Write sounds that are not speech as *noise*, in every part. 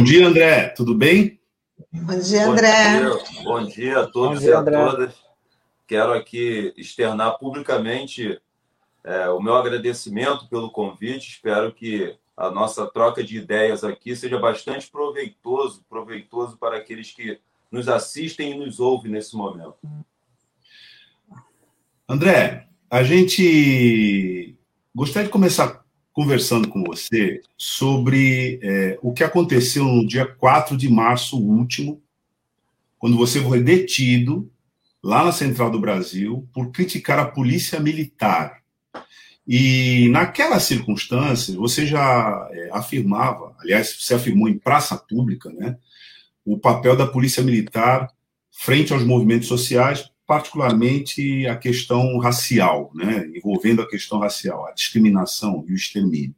Bom dia, André. Tudo bem? Bom dia, André. Bom dia, Bom dia a todos dia, e a todas. Quero aqui externar publicamente é, o meu agradecimento pelo convite. Espero que a nossa troca de ideias aqui seja bastante proveitoso, proveitoso para aqueles que nos assistem e nos ouvem nesse momento. André, a gente gostaria de começar conversando com você sobre é, o que aconteceu no dia 4 de março último, quando você foi detido lá na Central do Brasil por criticar a polícia militar. E naquela circunstância, você já é, afirmava, aliás, você afirmou em praça pública, né, o papel da polícia militar frente aos movimentos sociais, particularmente a questão racial, né, envolvendo a questão racial, a discriminação e o extermínio.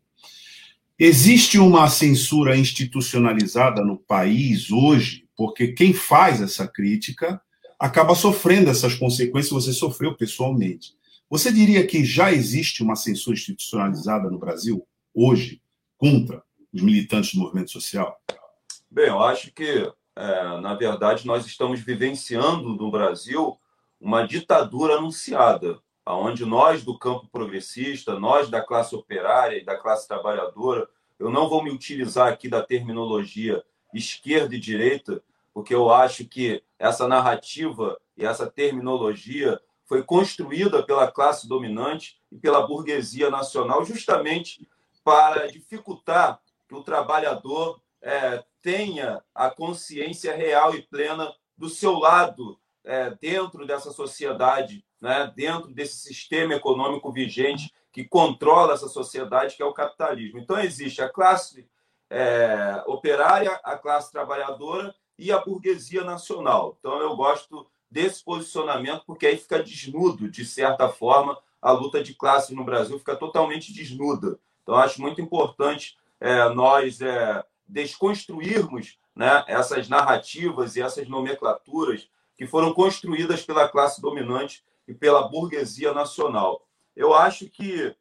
Existe uma censura institucionalizada no país hoje, porque quem faz essa crítica acaba sofrendo essas consequências, você sofreu pessoalmente. Você diria que já existe uma censura institucionalizada no Brasil, hoje, contra os militantes do movimento social? Bem, eu acho que, é, na verdade, nós estamos vivenciando no Brasil uma ditadura anunciada, onde nós do campo progressista, nós da classe operária e da classe trabalhadora, eu não vou me utilizar aqui da terminologia esquerda e direita, porque eu acho que essa narrativa e essa terminologia foi construída pela classe dominante e pela burguesia nacional justamente para dificultar que o trabalhador é, tenha a consciência real e plena do seu lado é, dentro dessa sociedade, né, dentro desse sistema econômico vigente que controla essa sociedade, que é o capitalismo. Então, existe a classe é, operária, a classe trabalhadora e a burguesia nacional. Então, eu gosto desse posicionamento, porque aí fica desnudo, de certa forma, a luta de classe no Brasil fica totalmente desnuda. Então, acho muito importante é, nós é, desconstruirmos né, essas narrativas e essas nomenclaturas que foram construídas pela classe dominante e pela burguesia nacional. Eu acho que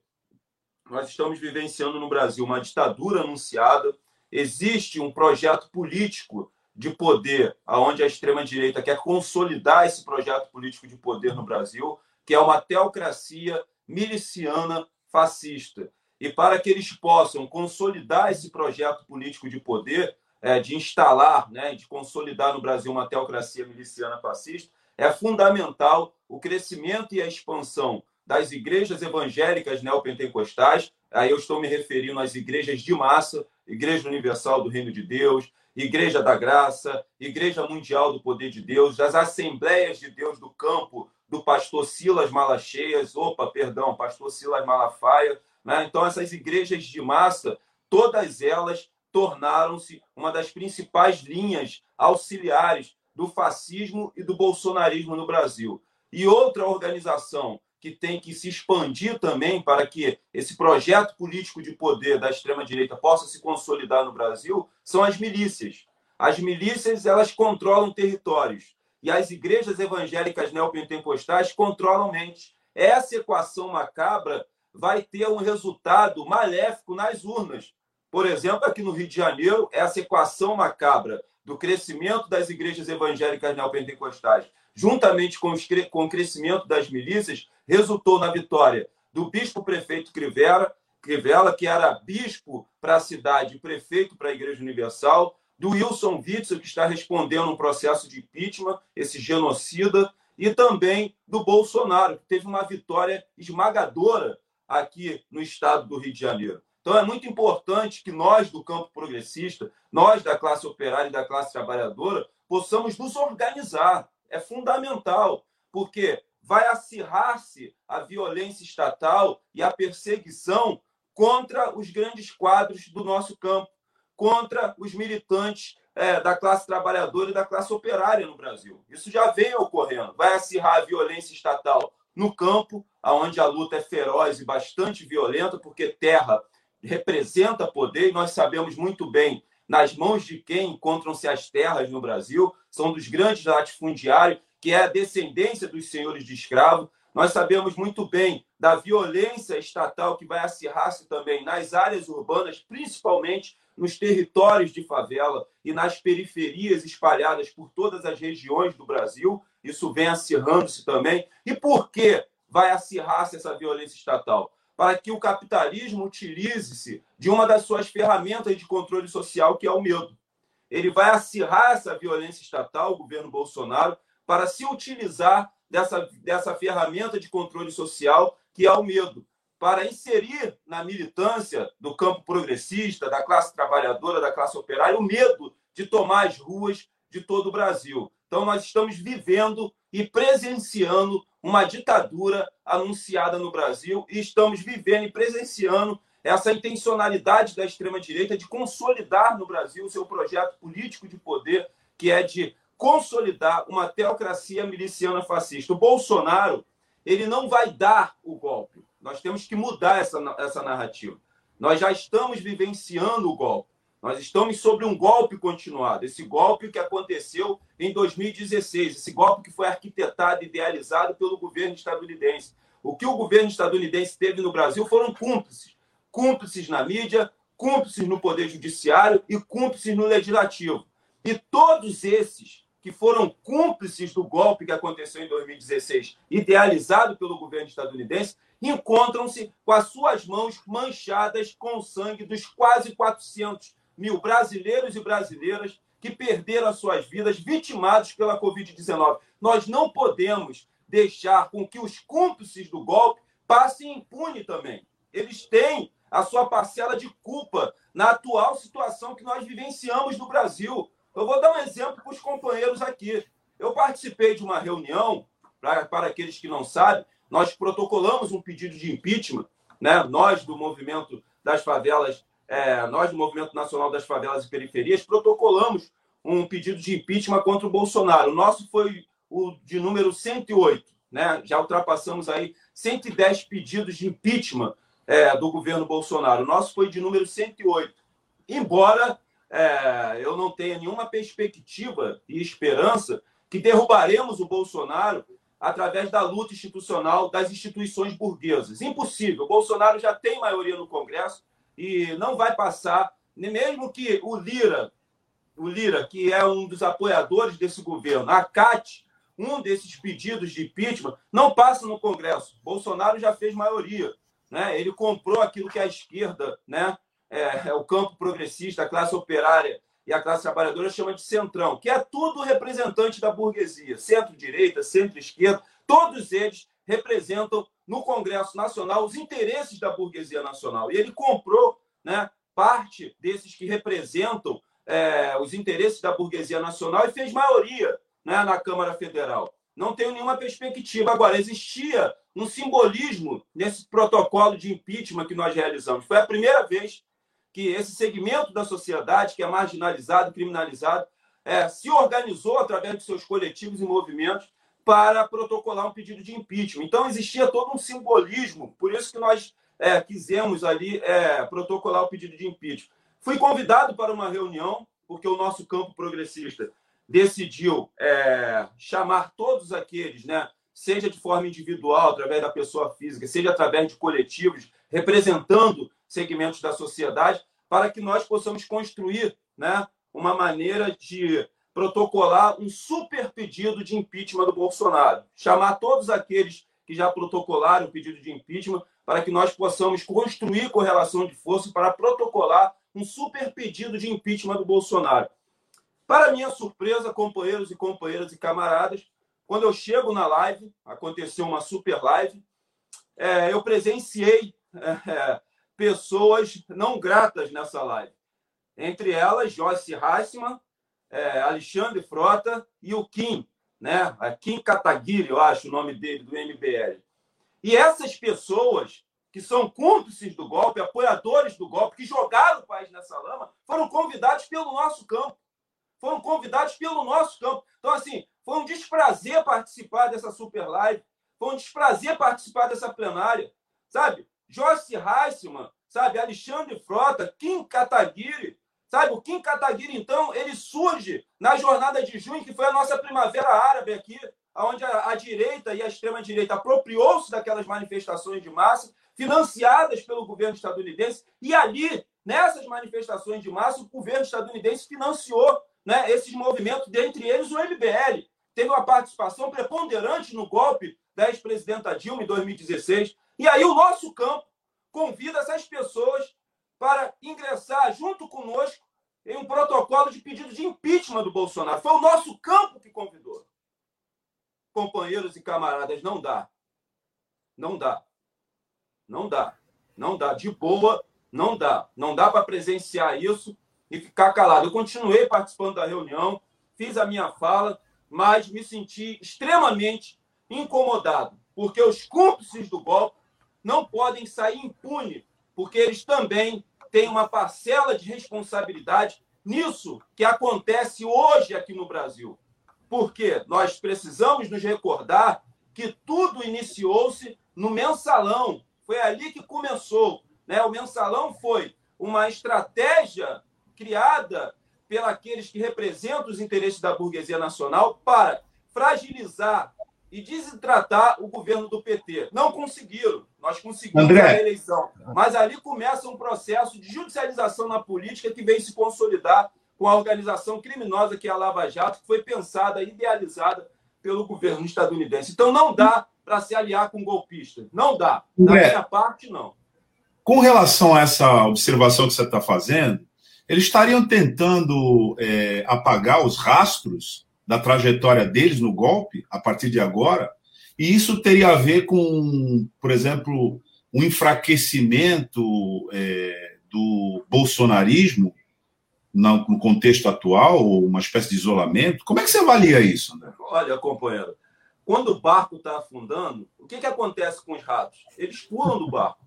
nós estamos vivenciando no Brasil uma ditadura anunciada, existe um projeto político de poder, aonde a extrema-direita quer consolidar esse projeto político de poder no Brasil, que é uma teocracia miliciana fascista. E para que eles possam consolidar esse projeto político de poder, é, de instalar, né, de consolidar no Brasil uma teocracia miliciana fascista, é fundamental o crescimento e a expansão das igrejas evangélicas neopentecostais. Aí eu estou me referindo às igrejas de massa, Igreja Universal do Reino de Deus, Igreja da Graça, Igreja Mundial do Poder de Deus, das Assembleias de Deus do Campo, do pastor Silas Malacheias, opa, perdão, pastor Silas Malafaia. Né? Então, essas igrejas de massa, todas elas tornaram-se uma das principais linhas auxiliares do fascismo e do bolsonarismo no Brasil. E outra organização que tem que se expandir também para que esse projeto político de poder da extrema-direita possa se consolidar no Brasil são as milícias. As milícias elas controlam territórios e as igrejas evangélicas neopentecostais controlam mentes. Essa equação macabra vai ter um resultado maléfico nas urnas. Por exemplo, aqui no Rio de Janeiro, essa equação macabra do crescimento das igrejas evangélicas neopentecostais, juntamente com, o crescimento das milícias, resultou na vitória do bispo prefeito Crivella, Crivella que era bispo para a cidade e prefeito para a Igreja Universal, do Wilson Witzel, que está respondendo um processo de impeachment, esse genocida, e também do Bolsonaro, que teve uma vitória esmagadora aqui no estado do Rio de Janeiro. Então é muito importante que nós do campo progressista, nós da classe operária e da classe trabalhadora, possamos nos organizar. É fundamental, porque vai acirrar-se a violência estatal e a perseguição contra os grandes quadros do nosso campo, contra os militantes é, da classe trabalhadora e da classe operária no Brasil. Isso já vem ocorrendo. Vai acirrar a violência estatal no campo, onde a luta é feroz e bastante violenta, porque terra representa poder, e nós sabemos muito bem nas mãos de quem encontram-se as terras no Brasil, são dos grandes latifundiários que é a descendência dos senhores de escravo. Nós sabemos muito bem da violência estatal que vai acirrar-se também nas áreas urbanas, principalmente nos territórios de favela e nas periferias espalhadas por todas as regiões do Brasil. Isso vem acirrando-se também. E por que vai acirrar-se essa violência estatal? Para que o capitalismo utilize-se de uma das suas ferramentas de controle social, que é o medo. Ele vai acirrar essa violência estatal, o governo Bolsonaro, para se utilizar dessa, dessa ferramenta de controle social, que é o medo para inserir na militância do campo progressista, da classe trabalhadora, da classe operária, o medo de tomar as ruas de todo o Brasil. Então, nós estamos vivendo e presenciando uma ditadura anunciada no Brasil e estamos vivendo e presenciando essa intencionalidade da extrema-direita de consolidar no Brasil o seu projeto político de poder, que é de consolidar uma teocracia miliciana fascista. O Bolsonaro ele não vai dar o golpe. Nós temos que mudar essa, essa narrativa. Nós já estamos vivenciando o golpe. Nós estamos sobre um golpe continuado. Esse golpe que aconteceu em 2016, esse golpe que foi arquitetado, idealizado pelo governo estadunidense. O que o governo estadunidense teve no Brasil foram cúmplices. Cúmplices na mídia, cúmplices no poder judiciário e cúmplices no legislativo. E todos esses que foram cúmplices do golpe que aconteceu em 2016, idealizado pelo governo estadunidense, encontram-se com as suas mãos manchadas com o sangue dos quase 400 mil brasileiros e brasileiras que perderam as suas vidas vitimados pela Covid-19. Nós não podemos deixar com que os cúmplices do golpe passem impune também. Eles têm a sua parcela de culpa na atual situação que nós vivenciamos no Brasil. Eu vou dar um exemplo para os companheiros aqui. Eu participei de uma reunião, para, para aqueles que não sabem, nós protocolamos um pedido de impeachment, né? nós do movimento das favelas, é, nós do Movimento Nacional das Favelas e Periferias, protocolamos um pedido de impeachment contra o Bolsonaro. O nosso foi o de número 108, né? já ultrapassamos aí 110 pedidos de impeachment é, do governo Bolsonaro. O nosso foi de número 108. Embora é, eu não tenha nenhuma perspectiva e esperança que derrubaremos o Bolsonaro através da luta institucional das instituições burguesas. Impossível. O Bolsonaro já tem maioria no Congresso e não vai passar, mesmo que o Lira, o Lira, que é um dos apoiadores desse governo, acate um desses pedidos de impeachment, não passa no Congresso. Bolsonaro já fez maioria. Né? Ele comprou aquilo que a esquerda, né? é, é o campo progressista, a classe operária e a classe trabalhadora chama de centrão, que é tudo representante da burguesia, centro-direita, centro-esquerda, todos eles representam no Congresso Nacional os interesses da burguesia nacional. E ele comprou né, parte desses que representam é, os interesses da burguesia nacional e fez maioria né, na Câmara Federal. Não tenho nenhuma perspectiva. Agora, existia um simbolismo nesse protocolo de impeachment que nós realizamos. Foi a primeira vez que esse segmento da sociedade, que é marginalizado, criminalizado, é, se organizou através de seus coletivos e movimentos para protocolar um pedido de impeachment. Então, existia todo um simbolismo, por isso que nós é, quisemos ali é, protocolar o pedido de impeachment. Fui convidado para uma reunião, porque o nosso campo progressista decidiu é, chamar todos aqueles, né, seja de forma individual, através da pessoa física, seja através de coletivos, representando segmentos da sociedade, para que nós possamos construir né, uma maneira de protocolar um super pedido de impeachment do Bolsonaro. Chamar todos aqueles que já protocolaram o pedido de impeachment para que nós possamos construir correlação de força para protocolar um super pedido de impeachment do Bolsonaro. Para minha surpresa, companheiros e companheiras e camaradas, quando eu chego na live, aconteceu uma super live, é, eu presenciei é, pessoas não gratas nessa live. Entre elas, Joyce Heisman, é, Alexandre Frota e o Kim, né? A Kim Kataguiri, eu acho o nome dele, do MBL. E essas pessoas que são cúmplices do golpe, apoiadores do golpe, que jogaram o país nessa lama, foram convidados pelo nosso campo. Foram convidados pelo nosso campo. Então, assim, foi um desprazer participar dessa super live. Foi um desprazer participar dessa plenária. Sabe? Joyce Heisman, sabe? Alexandre Frota, Kim Kataguiri, sabe? O Kim Kataguiri, então, ele surge na jornada de junho, que foi a nossa primavera árabe aqui. onde a, a direita e a extrema-direita apropriou-se daquelas manifestações de massa, financiadas pelo governo estadunidense, e ali, nessas manifestações de massa, o governo estadunidense financiou né, esses movimentos, dentre eles o MBL. Teve uma participação preponderante no golpe da ex-presidenta Dilma em 2016. E aí o nosso campo convida essas pessoas para ingressar junto conosco em um protocolo de pedido de impeachment do Bolsonaro. Foi o nosso campo que convidou. Companheiros e camaradas, não dá. Não dá. Não dá. Não dá. De boa, não dá. Não dá para presenciar isso e ficar calado. Eu continuei participando da reunião, fiz a minha fala, mas me senti extremamente incomodado, porque os cúmplices do golpe não podem sair impunes, porque eles também têm uma parcela de responsabilidade nisso que acontece hoje aqui no Brasil. Porque nós precisamos nos recordar que tudo iniciou-se no mensalão. Foi ali que começou. Né? O mensalão foi uma estratégia criada pelos que representam os interesses da burguesia nacional para fragilizar e desidratar o governo do PT. Não conseguiram. Nós conseguimos André. a eleição. Mas ali começa um processo de judicialização na política que vem se consolidar com a organização criminosa que é a Lava Jato, que foi pensada, idealizada pelo governo estadunidense. Então não dá para se aliar com golpistas. Não dá. Da André, minha parte, não. Com relação a essa observação que você está fazendo, eles estariam tentando é, apagar os rastros da trajetória deles no golpe a partir de agora, e isso teria a ver com, por exemplo, um enfraquecimento é, do bolsonarismo no contexto atual, uma espécie de isolamento? Como é que você avalia isso, André? Olha, companheiro, quando o barco está afundando, o que, que acontece com os ratos? Eles pulam do barco.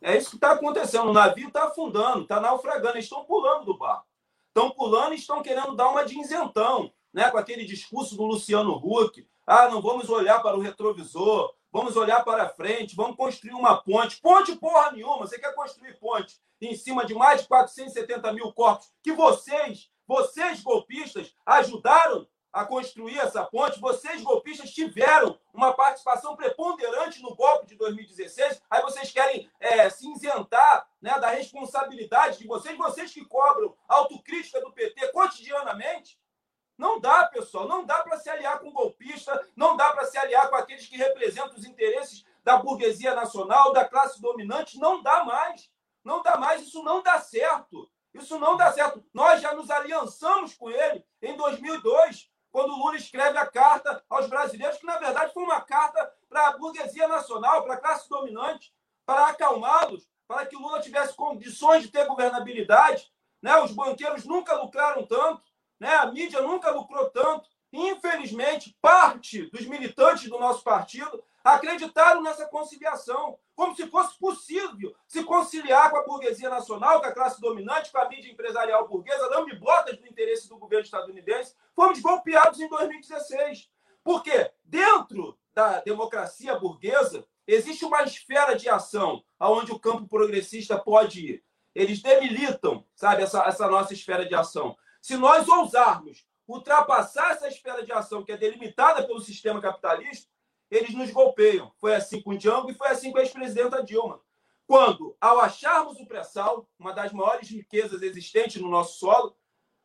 É isso que está acontecendo. O navio está afundando, está naufragando, eles estão pulando do barco. Estão pulando e estão querendo dar uma de isentão né, com aquele discurso do Luciano Huck. Ah, não vamos olhar para o retrovisor, vamos olhar para frente, vamos construir uma ponte. Ponte porra nenhuma, você quer construir ponte em cima de mais de 470 mil corpos que vocês, vocês golpistas, ajudaram a construir essa ponte. Vocês, golpistas, tiveram uma participação preponderante no golpe de 2016. Aí vocês querem é, se isentar né, da responsabilidade de vocês, vocês que cobram autocrítica do PT cotidianamente. Não dá, pessoal, não dá para se aliar com golpista, não dá para se aliar com aqueles que representam os interesses da burguesia nacional, da classe dominante, não dá mais. Não dá mais, isso não dá certo. Isso não dá certo. Nós já nos aliançamos com ele em 2002, quando o Lula escreve a carta aos brasileiros, que na verdade foi uma carta para a burguesia nacional, para a classe dominante, para acalmá-los, para que o Lula tivesse condições de ter governabilidade. Né? Os banqueiros nunca lucraram tanto. Né? A mídia nunca lucrou tanto. Infelizmente, parte dos militantes do nosso partido acreditaram nessa conciliação, como se fosse possível se conciliar com a burguesia nacional, com a classe dominante, com a mídia empresarial burguesa, dando botas do interesse do governo estadunidense. Fomos golpeados em 2016. Porque dentro da democracia burguesa existe uma esfera de ação aonde o campo progressista pode ir. Eles demilitam, sabe, essa, essa nossa esfera de ação. Se nós ousarmos ultrapassar essa esfera de ação que é delimitada pelo sistema capitalista, eles nos golpeiam. Foi assim com Django e foi assim com a ex-presidenta Dilma. Quando, ao acharmos o pré-sal, uma das maiores riquezas existentes no nosso solo,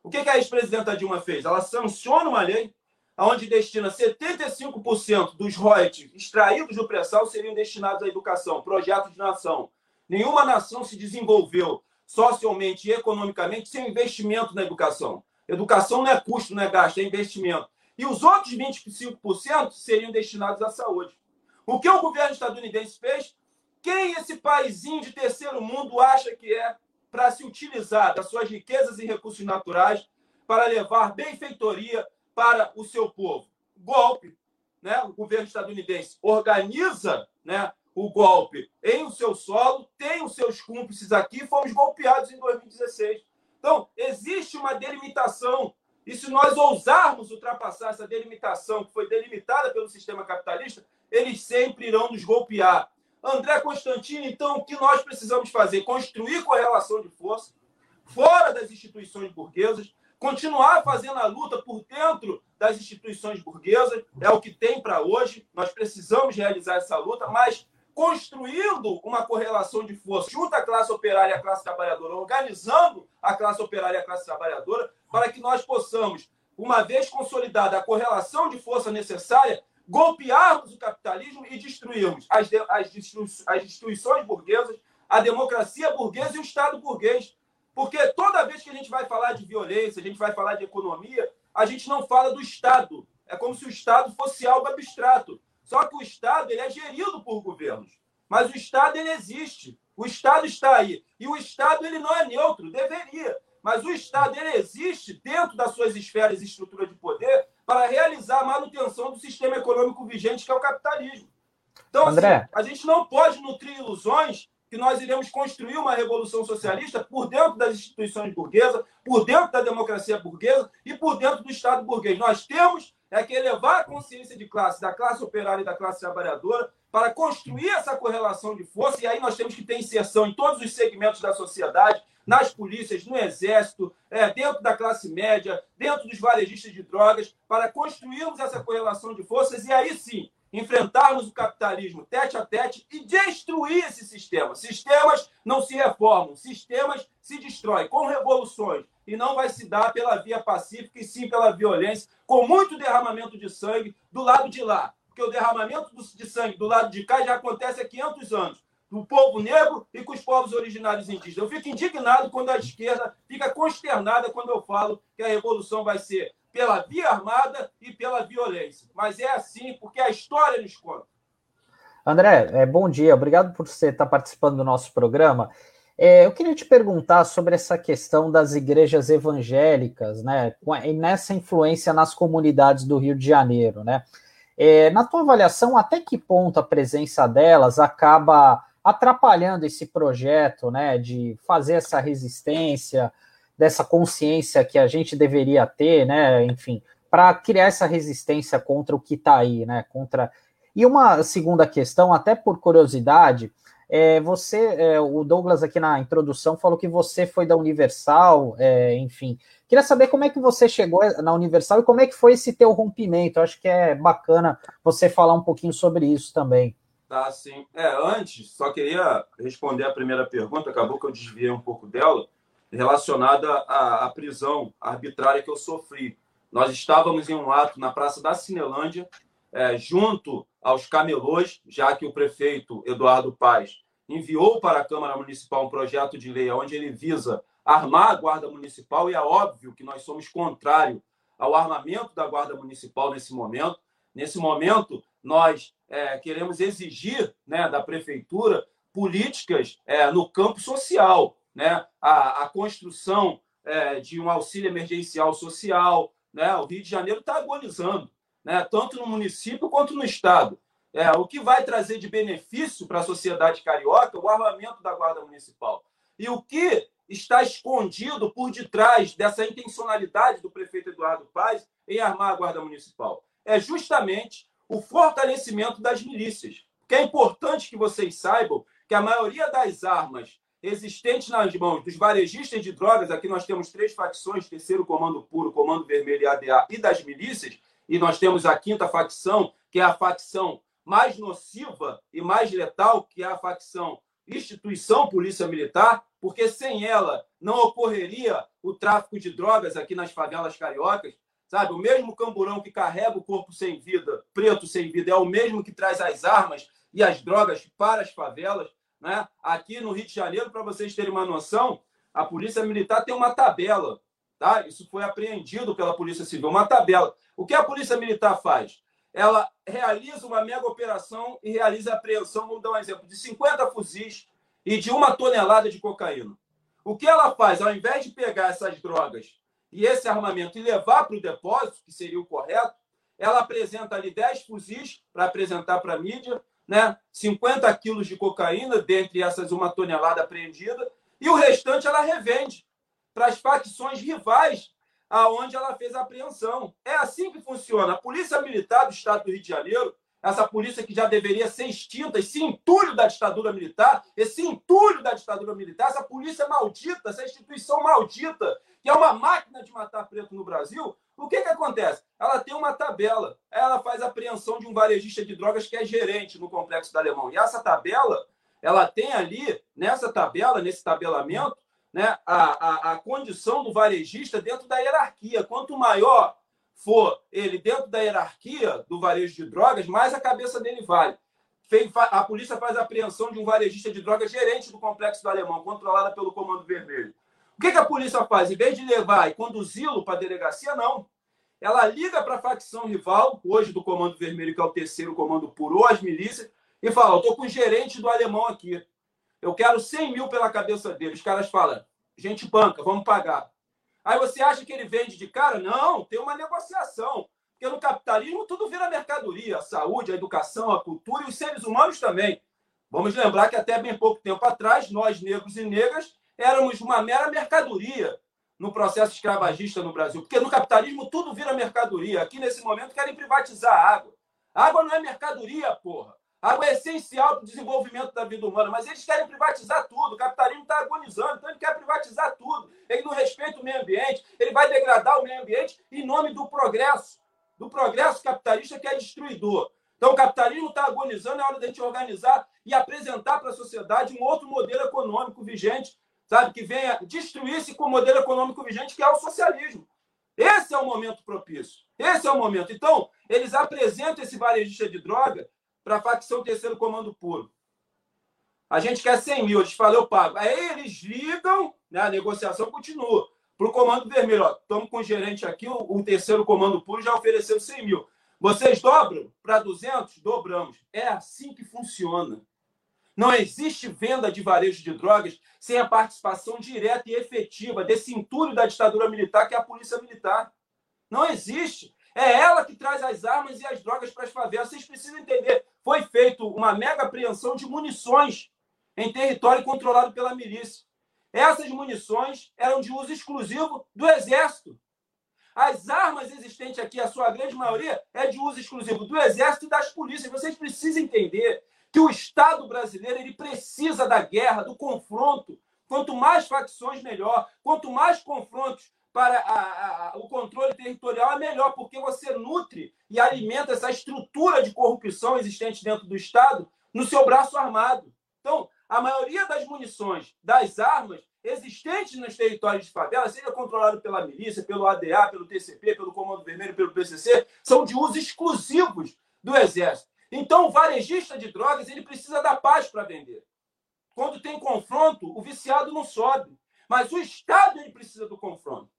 o que a ex-presidenta Dilma fez? Ela sanciona uma lei onde destina 75% dos royalties extraídos do pré-sal seriam destinados à educação, projeto de nação. Nenhuma nação se desenvolveu socialmente e economicamente sem investimento na educação. Educação não é custo, não é gasto, é investimento. E os outros 25% seriam destinados à saúde. O que o governo estadunidense fez? Quem esse paizinho de terceiro mundo acha que é para se utilizar das suas riquezas e recursos naturais para levar benfeitoria para o seu povo? Golpe. Né? O governo estadunidense organiza né, o golpe em o seu solo, tem os seus cúmplices aqui, fomos golpeados em 2016. Então, existe uma delimitação. E se nós ousarmos ultrapassar essa delimitação que foi delimitada pelo sistema capitalista, eles sempre irão nos golpear. André Constantino, então, o que nós precisamos fazer? Construir correlação de força fora das instituições burguesas, continuar fazendo a luta por dentro das instituições burguesas, é o que tem para hoje. Nós precisamos realizar essa luta, mas construindo uma correlação de força junto à classe operária e à classe trabalhadora, organizando a classe operária e a classe trabalhadora, para que nós possamos, uma vez consolidada a correlação de força necessária, golpearmos o capitalismo e destruirmos as, as, as instituições burguesas, a democracia burguesa e o Estado burguês. Porque toda vez que a gente vai falar de violência, a gente vai falar de economia, a gente não fala do Estado. É como se o Estado fosse algo abstrato. Só que o Estado ele é gerido por governos. Mas o Estado ele existe. O Estado está aí. E o Estado ele não é neutro, deveria. Mas o Estado ele existe dentro das suas esferas e estrutura de poder para realizar a manutenção do sistema econômico vigente, que é o capitalismo. Então, assim, André. Assim, a gente não pode nutrir ilusões que nós iremos construir uma revolução socialista por dentro das instituições burguesas, por dentro da democracia burguesa e por dentro do Estado burguês. Nós temos é que elevar a consciência de classe, da classe operária e da classe trabalhadora, para construir essa correlação de força, e aí nós temos que ter inserção em todos os segmentos da sociedade, nas polícias, no exército, é, dentro da classe média, dentro dos varejistas de drogas, para construirmos essa correlação de forças e aí sim enfrentarmos o capitalismo tete a tete e destruir esse sistema. Sistemas não se reformam, sistemas se destroem com revoluções e não vai se dar pela via pacífica e sim pela violência, com muito derramamento de sangue do lado de lá. Porque o derramamento de sangue do lado de cá já acontece há 500 anos do povo negro e com os povos originários indígenas. Eu fico indignado quando a esquerda fica consternada quando eu falo que a revolução vai ser pela via armada e pela violência. Mas é assim porque a história nos conta. André, é, bom dia. Obrigado por você estar participando do nosso programa. É, eu queria te perguntar sobre essa questão das igrejas evangélicas, né, e nessa influência nas comunidades do Rio de Janeiro, né? É, na tua avaliação, até que ponto a presença delas acaba atrapalhando esse projeto, né, de fazer essa resistência, dessa consciência que a gente deveria ter, né, enfim, para criar essa resistência contra o que está aí, né, contra... E uma segunda questão, até por curiosidade, é, você, é, o Douglas aqui na introdução falou que você foi da Universal, é, enfim. Queria saber como é que você chegou na Universal e como é que foi esse teu rompimento. acho que é bacana você falar um pouquinho sobre isso também. Tá, sim. É, antes, só queria responder a primeira pergunta, acabou que eu desviei um pouco dela relacionada à, à prisão arbitrária que eu sofri. Nós estávamos em um ato na Praça da Cinelândia, é, junto aos camelôs, já que o prefeito Eduardo Paz enviou para a Câmara Municipal um projeto de lei onde ele visa armar a Guarda Municipal, e é óbvio que nós somos contrário ao armamento da Guarda Municipal nesse momento. Nesse momento, nós é, queremos exigir né, da Prefeitura políticas é, no campo social, né? a, a construção é, de um auxílio emergencial social. Né? O Rio de Janeiro está agonizando, né? tanto no município quanto no Estado. É, o que vai trazer de benefício para a sociedade carioca o armamento da Guarda Municipal. E o que está escondido por detrás dessa intencionalidade do prefeito Eduardo Paz em armar a Guarda Municipal? É justamente o fortalecimento das milícias. Que é importante que vocês saibam que a maioria das armas existentes nas mãos dos varejistas de drogas, aqui nós temos três facções, terceiro comando puro, comando vermelho e ADA, e das milícias, e nós temos a quinta facção, que é a facção mais nociva e mais letal, que é a facção instituição Polícia Militar, porque sem ela não ocorreria o tráfico de drogas aqui nas favelas cariocas, sabe? O mesmo camburão que carrega o corpo sem vida, preto sem vida, é o mesmo que traz as armas e as drogas para as favelas. Né? Aqui no Rio de Janeiro, para vocês terem uma noção, a Polícia Militar tem uma tabela. Tá? Isso foi apreendido pela Polícia Civil, uma tabela. O que a Polícia Militar faz? Ela realiza uma mega operação e realiza a apreensão, vamos dar um exemplo, de 50 fuzis e de uma tonelada de cocaína. O que ela faz? Ao invés de pegar essas drogas e esse armamento e levar para o depósito, que seria o correto, ela apresenta ali 10 fuzis para apresentar para a mídia, né? 50 quilos de cocaína, dentre essas uma tonelada apreendida, e o restante ela revende para as facções rivais aonde ela fez a apreensão. É assim que funciona. A Polícia Militar do Estado do Rio de Janeiro essa polícia que já deveria ser extinta, esse entulho da ditadura militar, esse entulho da ditadura militar, essa polícia maldita, essa instituição maldita, que é uma máquina de matar preto no Brasil, o que, que acontece? Ela tem uma tabela, ela faz apreensão de um varejista de drogas que é gerente no complexo da Alemão. E essa tabela, ela tem ali, nessa tabela, nesse tabelamento, né, a, a, a condição do varejista dentro da hierarquia. Quanto maior for ele dentro da hierarquia do varejo de drogas, mais a cabeça dele vale. A polícia faz a apreensão de um varejista de drogas gerente do complexo do Alemão, controlada pelo Comando Vermelho. O que, a polícia faz? Em vez de levar e conduzi-lo para a delegacia, não. Ela liga para a facção rival, hoje do Comando Vermelho, que é o terceiro comando ou as milícias, e fala: estou com o gerente do alemão aqui. Eu quero 100 mil pela cabeça dele. Os caras falam: gente banca, vamos pagar. Aí você acha que ele vende de cara? Não, tem uma negociação. Porque no capitalismo tudo vira mercadoria: a saúde, a educação, a cultura e os seres humanos também. Vamos lembrar que até bem pouco tempo atrás, nós, negros e negras, éramos uma mera mercadoria no processo escravagista no Brasil. Porque no capitalismo tudo vira mercadoria. Aqui, nesse momento, querem privatizar a água. A água não é mercadoria, porra. Água é essencial para o desenvolvimento da vida humana, mas eles querem privatizar tudo. O capitalismo está agonizando, então ele quer privatizar tudo. Ele não respeita o meio ambiente, ele vai degradar o meio ambiente em nome do progresso, do progresso capitalista que é destruidor. Então, o capitalismo está agonizando, é hora de a gente organizar e apresentar para a sociedade um outro modelo econômico vigente, sabe, que venha destruir-se com o modelo econômico vigente, que é o socialismo. Esse é o momento propício. Esse é o momento. Então, eles apresentam esse varejista de droga para a facção terceiro comando puro. A gente quer 100 mil, eles falam, eu pago. Aí eles ligam, né, a negociação continua. Para o comando vermelho, estamos com o gerente aqui, o, o, terceiro comando puro já ofereceu 100 mil. Vocês dobram para 200? Dobramos. É assim que funciona. Não existe venda de varejo de drogas sem a participação direta e efetiva desse entulho da ditadura militar, que é a polícia militar. Não existe. É ela que traz as armas e as drogas para as favelas. Vocês precisam entender. Foi feita uma mega apreensão de munições em território controlado pela milícia. Essas munições eram de uso exclusivo do Exército. As armas existentes aqui, a sua grande maioria, é de uso exclusivo do Exército e das polícias. Vocês precisam entender que o Estado brasileiro ele precisa da guerra, do confronto. Quanto mais facções, melhor. Quanto mais confrontos para a, a, o controle territorial é melhor, porque você nutre e alimenta essa estrutura de corrupção existente dentro do Estado no seu braço armado. Então, a maioria das munições, das armas existentes nos territórios de favela, seja controlado pela milícia, pelo ADA, pelo TCP, pelo Comando Vermelho, pelo PCC, são de uso exclusivos do Exército. Então, o varejista de drogas ele precisa da paz para vender. Quando tem confronto, o viciado não sobe. Mas o Estado ele precisa do confronto.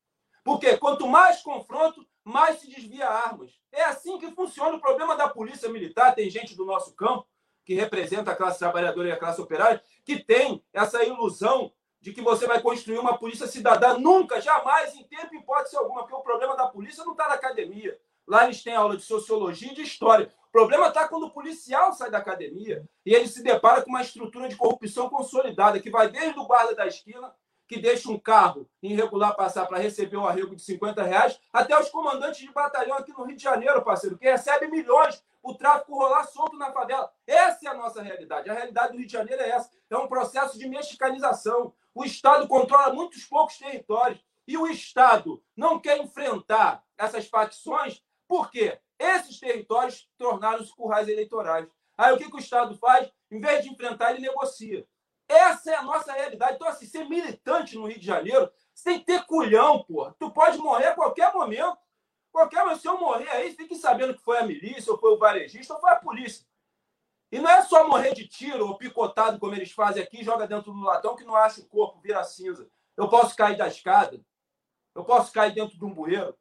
Porque quanto mais confronto, mais se desvia armas. É assim que funciona o problema da polícia militar. Tem gente do nosso campo, que representa a classe trabalhadora e a classe operária, que tem essa ilusão de que você vai construir uma polícia cidadã. Nunca, jamais, em tempo e hipótese alguma, porque o problema da polícia não está na academia. Lá eles têm aula de sociologia e de história. O problema está quando o policial sai da academia e ele se depara com uma estrutura de corrupção consolidada, que vai desde o guarda da esquina que deixa um carro irregular passar para receber um arrego de 50 reais, até os comandantes de batalhão aqui no Rio de Janeiro, parceiro, que recebe milhões, o tráfico rolar solto na favela. Essa é a nossa realidade. A realidade do Rio de Janeiro é essa. É um processo de mexicanização. O Estado controla muitos poucos territórios. E o Estado não quer enfrentar essas facções porque esses territórios tornaram-se currais eleitorais. Aí o que, que o Estado faz? Em vez de enfrentar, ele negocia. Essa é a nossa realidade. Então, assim, ser militante no Rio de Janeiro, você tem que ter culhão, pô. Tu pode morrer a qualquer momento. Qualquer momento, se eu morrer aí, fique sabendo que foi a milícia, ou foi o varejista, ou foi a polícia. E não é só morrer de tiro ou picotado, como eles fazem aqui, joga dentro do latão que não acha o corpo, vira cinza. Eu posso cair da escada. Eu posso cair dentro de um bueiro.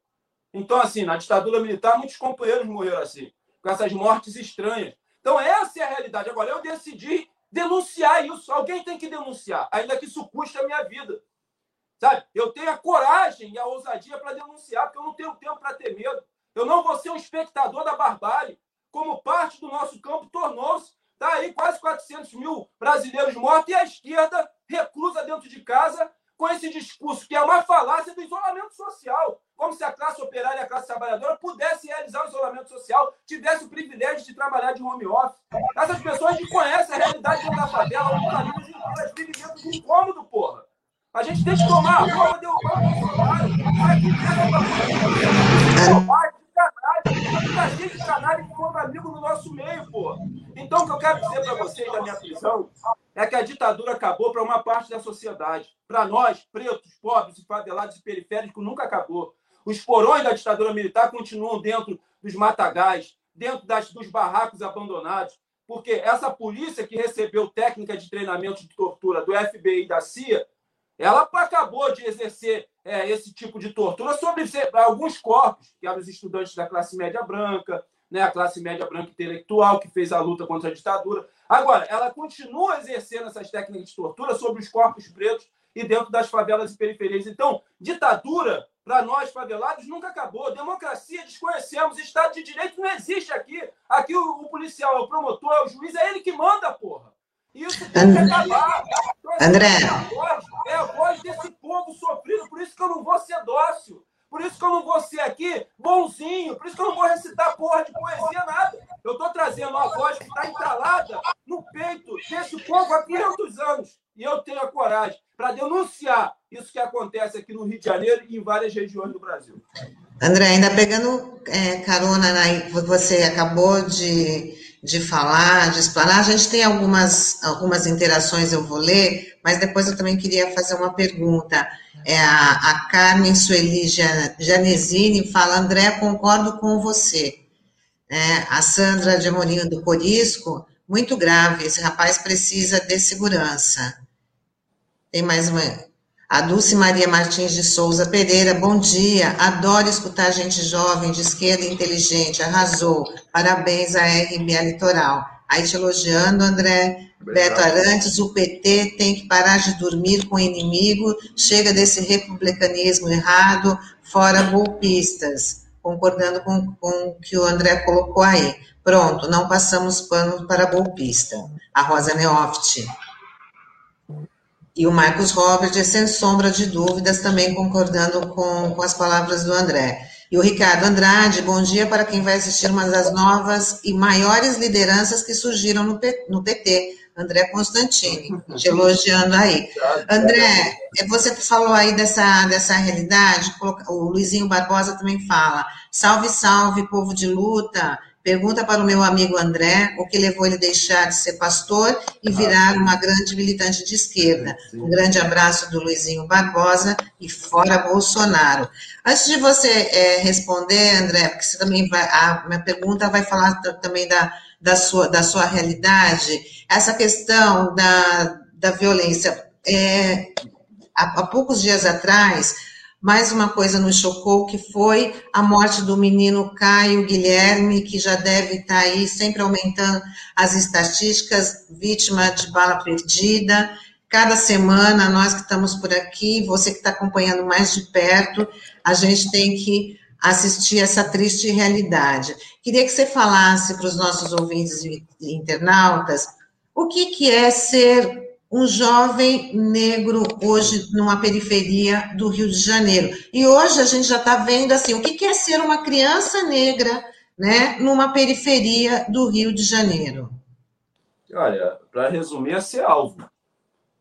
Então, assim, na ditadura militar, muitos companheiros morreram assim, com essas mortes estranhas. Então, essa é a realidade. Agora, eu decidi denunciar isso. Alguém tem que denunciar, ainda que isso custe a minha vida. Sabe? Eu tenho a coragem e a ousadia para denunciar, porque eu não tenho tempo para ter medo. Eu não vou ser um espectador da barbárie, como parte do nosso campo tornou-se. Está aí quase 400 mil brasileiros mortos e a esquerda reclusa dentro de casa com esse discurso que é uma falácia do isolamento social. Como se a classe operária e a classe trabalhadora pudesse realizar o isolamento social, tivesse o privilégio de trabalhar de home office. Essas pessoas que conhecem a realidade da favela, as famílias inteiras vivem dentro de um cômodo, porra. A gente tem que tomar a rua, derrubar o Bolsonaro. Aqui. Tá cheio de canalha que amigo no nosso meio, pô. Então, o que eu quero dizer para vocês da minha prisão é que a ditadura acabou para uma parte da sociedade. Para nós, pretos, pobres e favelados e periféricos, nunca acabou. Os porões da ditadura militar continuam dentro dos matagais, dentro das, dos barracos abandonados, porque essa polícia que recebeu técnica de treinamento de tortura do FBI e da CIA, ela acabou de exercer é, esse tipo de tortura sobre alguns corpos, que eram os estudantes da classe média branca, né, a classe média branca intelectual que fez a luta contra a ditadura. Agora, ela continua exercendo essas técnicas de tortura sobre os corpos pretos e dentro das favelas e periferias. Então, ditadura, para nós favelados, nunca acabou. Democracia, desconhecemos. Estado de Direito não existe aqui. Aqui o, o policial é o promotor, é o juiz, é ele que manda, porra. Isso tem que acabar. André. É a, voz, é a voz desse povo sofrido, por isso que eu não vou ser dócil. Por isso que eu não vou ser aqui bonzinho, por isso que eu não vou recitar porra de poesia, nada. Eu estou trazendo a voz que está entalada no peito desse povo há 500 anos. E eu tenho a coragem para denunciar isso que acontece aqui no Rio de Janeiro e em várias regiões do Brasil. André, ainda pegando é, carona na, você acabou de de falar, de explanar. A gente tem algumas, algumas interações, eu vou ler, mas depois eu também queria fazer uma pergunta. É a, a Carmen Sueli Janesini fala, André, concordo com você. É, a Sandra de Amorim do Corisco, muito grave, esse rapaz precisa de segurança. Tem mais uma. A Dulce Maria Martins de Souza Pereira, bom dia. Adoro escutar gente jovem, de esquerda inteligente. Arrasou. Parabéns à RBA Litoral. Aí te elogiando, André. Obrigado. Beto Arantes, o PT tem que parar de dormir com o inimigo. Chega desse republicanismo errado, fora golpistas. Concordando com, com o que o André colocou aí. Pronto, não passamos pano para golpista. A Rosa Neoft. E o Marcos Robert, sem sombra de dúvidas, também concordando com, com as palavras do André. E o Ricardo Andrade, bom dia para quem vai assistir uma das novas e maiores lideranças que surgiram no, no PT, André Constantini, *laughs* te elogiando aí. André, é, você falou aí dessa, dessa realidade, o Luizinho Barbosa também fala, salve, salve, povo de luta, Pergunta para o meu amigo André o que levou ele a deixar de ser pastor e virar uma grande militante de esquerda. Um grande abraço do Luizinho Barbosa e fora Bolsonaro. Antes de você é, responder, André, porque você também vai, a minha pergunta vai falar também da, da, sua, da sua realidade, essa questão da, da violência. É, há, há poucos dias atrás, mais uma coisa nos chocou, que foi a morte do menino Caio Guilherme, que já deve estar aí sempre aumentando as estatísticas, vítima de bala perdida. Cada semana, nós que estamos por aqui, você que está acompanhando mais de perto, a gente tem que assistir essa triste realidade. Queria que você falasse para os nossos ouvintes e internautas o que, que é ser um jovem negro hoje numa periferia do Rio de Janeiro. E hoje a gente já está vendo assim, o que é ser uma criança negra, né, numa periferia do Rio de Janeiro? Olha, para resumir, é ser alvo.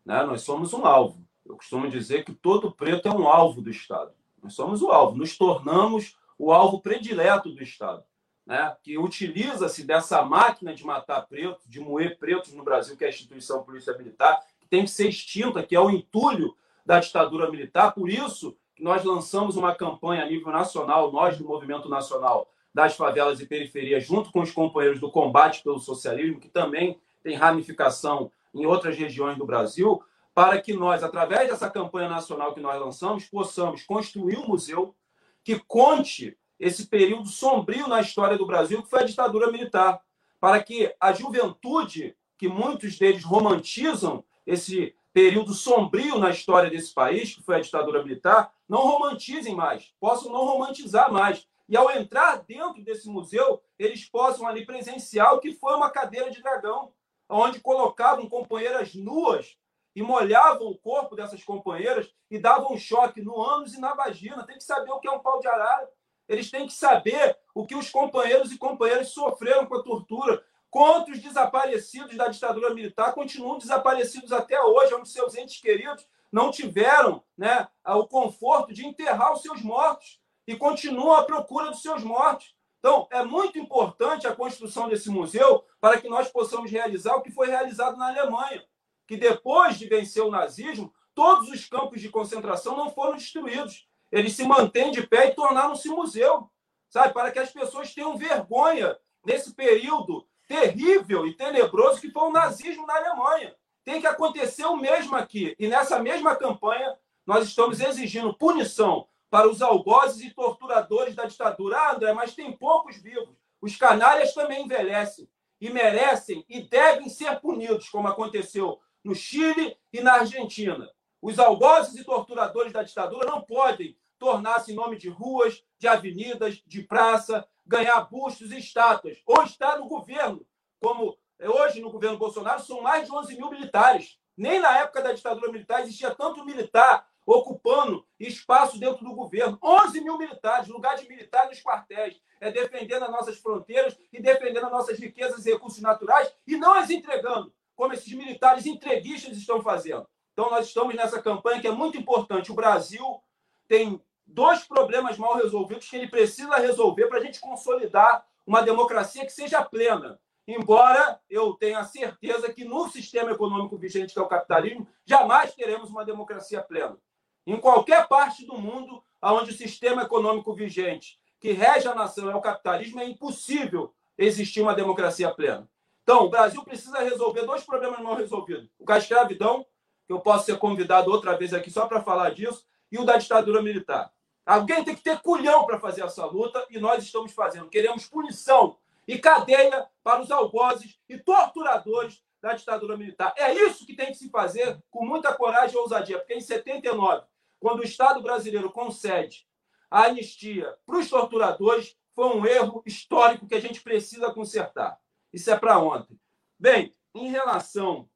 Né? Nós somos um alvo. Eu costumo dizer que todo preto é um alvo do Estado. Nós somos o alvo, nos tornamos o alvo predileto do Estado. Né, que utiliza-se dessa máquina de matar pretos, de moer pretos no Brasil, que é a instituição Polícia Militar, que tem que ser extinta, que é o entulho da ditadura militar. Por isso nós lançamos uma campanha a nível nacional, nós do Movimento Nacional das Favelas e Periferias, junto com os companheiros do combate pelo socialismo, que também tem ramificação em outras regiões do Brasil, para que nós, através dessa campanha nacional que nós lançamos, possamos construir um museu que conte esse período sombrio na história do Brasil, que foi a ditadura militar, para que a juventude, que muitos deles romantizam esse período sombrio na história desse país, que foi a ditadura militar, não romantizem mais, possam não romantizar mais. E ao entrar dentro desse museu, eles possam ali presenciar o que foi uma cadeira de dragão, onde colocavam companheiras nuas e molhavam o corpo dessas companheiras e davam choque no ânus e na vagina. Tem que saber o que é um pau de arara. Eles têm que saber o que os companheiros e companheiras sofreram com a tortura. Quantos desaparecidos da ditadura militar continuam desaparecidos até hoje, onde seus entes queridos não tiveram né, o conforto de enterrar os seus mortos e continuam à procura dos seus mortos. Então, é muito importante a construção desse museu para que nós possamos realizar o que foi realizado na Alemanha, que depois de vencer o nazismo, todos os campos de concentração não foram destruídos. Eles se mantêm de pé e tornaram-se museu, sabe? Para que as pessoas tenham vergonha desse período terrível e tenebroso que foi o nazismo na Alemanha. Tem que acontecer o mesmo aqui. E nessa mesma campanha, nós estamos exigindo punição para os algozes e torturadores da ditadura. Ah, André, mas tem poucos vivos. Os canalhas também envelhecem e merecem e devem ser punidos, como aconteceu no Chile e na Argentina. Os algozes e torturadores da ditadura não podem tornar-se em nome de ruas, de avenidas, de praça, ganhar bustos e estátuas. Ou está no governo, como hoje no governo Bolsonaro, são mais de 11 mil militares. Nem na época da ditadura militar existia tanto militar ocupando espaço dentro do governo. 11 mil militares, lugar de militar nos quartéis. É defendendo as nossas fronteiras e defendendo as nossas riquezas e recursos naturais e não as entregando, como esses militares entreguistas estão fazendo. Então, nós estamos nessa campanha que é muito importante. O Brasil tem dois problemas mal resolvidos que ele precisa resolver para a gente consolidar uma democracia que seja plena. Embora eu tenha certeza que no sistema econômico vigente, que é o capitalismo, jamais teremos uma democracia plena. Em qualquer parte do mundo onde o sistema econômico vigente que rege a nação é o capitalismo, é impossível existir uma democracia plena. Então, o Brasil precisa resolver dois problemas mal resolvidos: o da escravidão, que eu posso ser convidado outra vez aqui só para falar disso, e o da ditadura militar. Alguém tem que ter culhão para fazer essa luta e nós estamos fazendo. Queremos punição e cadeia para os algozes e torturadores da ditadura militar. É isso que tem que se fazer com muita coragem e ousadia, porque em 79 quando o Estado brasileiro concede a anistia para os torturadores, foi um erro histórico que a gente precisa consertar. Isso é para ontem. Bem, em relação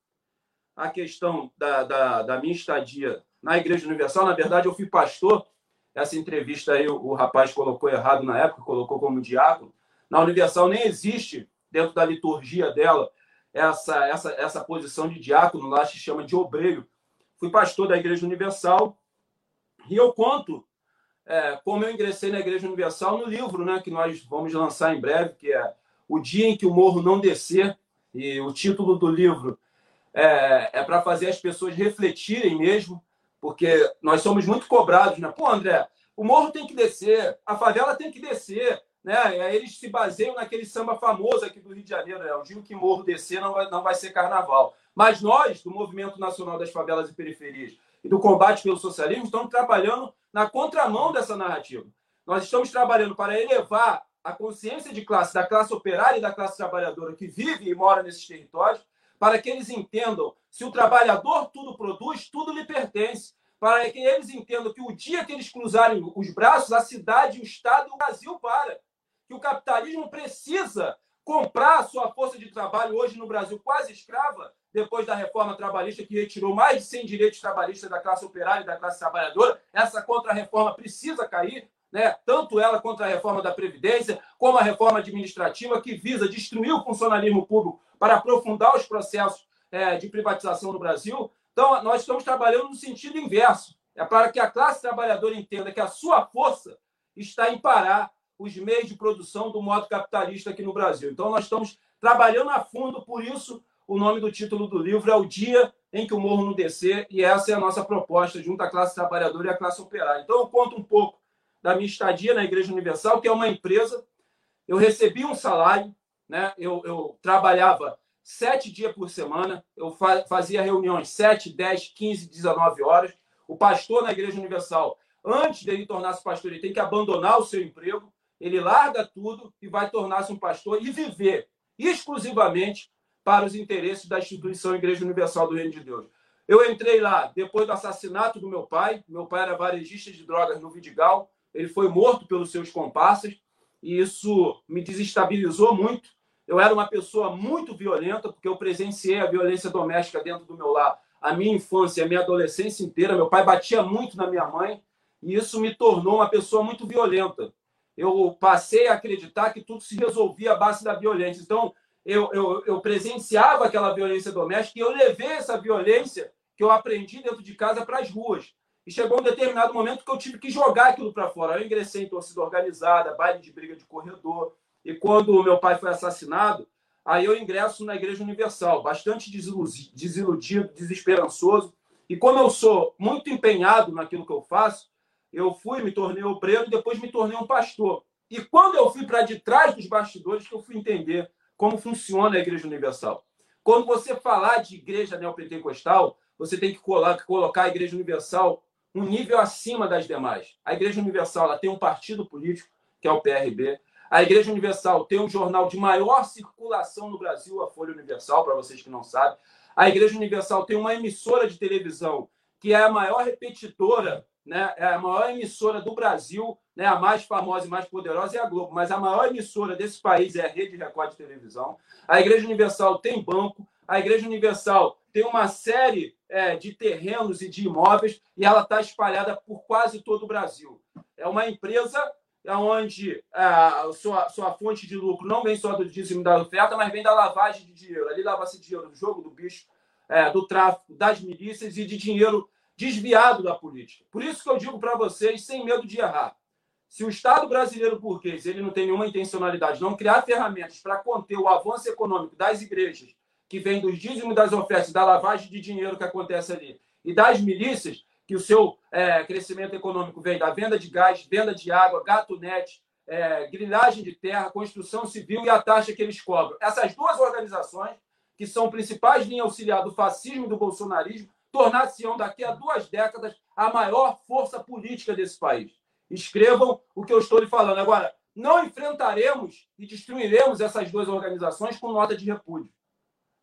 à questão da, da, da, minha estadia na Igreja Universal, na verdade, eu fui pastor. Essa entrevista aí, o, o rapaz colocou errado na época, colocou como diácono. Na Universal nem existe, dentro da liturgia dela, essa, essa, essa posição de diácono, lá se chama de obreiro. Fui pastor da Igreja Universal e eu conto é, como eu ingressei na Igreja Universal no livro né, que nós vamos lançar em breve, que é O Dia em que o Morro Não Descer. E o título do livro é, é para fazer as pessoas refletirem mesmo, porque nós somos muito cobrados, né? Pô, André, o morro tem que descer, a favela tem que descer, né? E aí eles se baseiam naquele samba famoso aqui do Rio de Janeiro, né? O dia que morro descer não vai, não vai ser carnaval. Mas nós, do Movimento Nacional das Favelas e Periferias, e do combate pelo socialismo estamos trabalhando na contramão dessa narrativa. Nós estamos trabalhando para elevar a consciência de classe da classe operária e da classe trabalhadora que vive e mora nesses territórios, para que eles entendam se o trabalhador tudo produz, tudo lhe pertence, para que eles entendam que o dia que eles cruzarem os braços, a cidade, o Estado e o Brasil para. Que o capitalismo precisa comprar a sua força de trabalho hoje no Brasil quase escrava depois da reforma trabalhista, que retirou mais de 100 direitos trabalhistas da classe operária e da classe trabalhadora, essa contra-reforma precisa cair, né? tanto ela contra a reforma da Previdência, como a reforma administrativa, que visa destruir o funcionalismo público para aprofundar os processos é, de privatização no Brasil. Então, nós estamos trabalhando no sentido inverso. É para que a classe trabalhadora entenda que a sua força está em parar os meios de produção do modo capitalista aqui no Brasil. Então, nós estamos trabalhando a fundo, por isso, o nome do título do livro é O Dia em que o Morro não descer, e essa é a nossa proposta junto à classe trabalhadora e à classe operária. Então, eu conto um pouco da minha estadia na Igreja Universal, que é uma empresa. Eu recebi um salário, né? eu, eu trabalhava sete dias por semana, eu fazia reuniões sete, dez, quinze, dezenove horas. O pastor na Igreja Universal, antes dele tornar-se pastor, ele tem que abandonar o seu emprego, ele larga tudo e vai tornar-se um pastor e viver exclusivamente para os interesses da instituição Igreja Universal do Reino de Deus. Eu entrei lá depois do assassinato do meu pai. Meu pai era varejista de drogas no Vidigal. Ele foi morto pelos seus comparsas e isso me desestabilizou muito. Eu era uma pessoa muito violenta, porque eu presenciei a violência doméstica dentro do meu lar a minha infância, a minha adolescência inteira. Meu pai batia muito na minha mãe e isso me tornou uma pessoa muito violenta. eu passei a acreditar que tudo se resolvia à base da violência. Então, eu, eu, eu presenciava aquela violência doméstica e eu levei essa violência que eu aprendi dentro de casa para as ruas. E chegou um determinado momento que eu tive que jogar aquilo para fora. Eu ingressei em torcida organizada, baile de briga de corredor. E quando o meu pai foi assassinado, aí eu ingresso na Igreja Universal, bastante desiludido, desesperançoso. E como eu sou muito empenhado naquilo que eu faço, eu fui, me tornei obreiro e depois me tornei um pastor. E quando eu fui para de trás dos bastidores, que eu fui entender como funciona a Igreja Universal. Quando você falar de igreja neopentecostal, você tem que colocar a Igreja Universal um nível acima das demais. A Igreja Universal ela tem um partido político, que é o PRB. A Igreja Universal tem um jornal de maior circulação no Brasil, a Folha Universal, para vocês que não sabem. A Igreja Universal tem uma emissora de televisão que é a maior repetidora, né? é a maior emissora do Brasil, né? a mais famosa e mais poderosa é a Globo, mas a maior emissora desse país é a Rede Record de Televisão. A Igreja Universal tem banco, a Igreja Universal tem uma série é, de terrenos e de imóveis e ela está espalhada por quase todo o Brasil. É uma empresa onde a sua, sua fonte de lucro não vem só do dízimo da oferta, mas vem da lavagem de dinheiro. Ali lava-se dinheiro do jogo do bicho, é, do tráfico, das milícias e de dinheiro desviado da política. Por isso que eu digo para vocês, sem medo de errar, se o Estado brasileiro burguês ele não tem nenhuma intencionalidade, não criar ferramentas para conter o avanço econômico das igrejas que vem dos dízimos das ofertas, da lavagem de dinheiro que acontece ali, e das milícias, que o seu é, crescimento econômico vem da venda de gás, venda de água, gato net, é, grilagem de terra, construção civil e a taxa que eles cobram. Essas duas organizações, que são principais linhas auxiliar do fascismo e do bolsonarismo, tornar-se-ão daqui a duas décadas a maior força política desse país. Escrevam o que eu estou lhe falando. Agora, não enfrentaremos e destruiremos essas duas organizações com nota de repúdio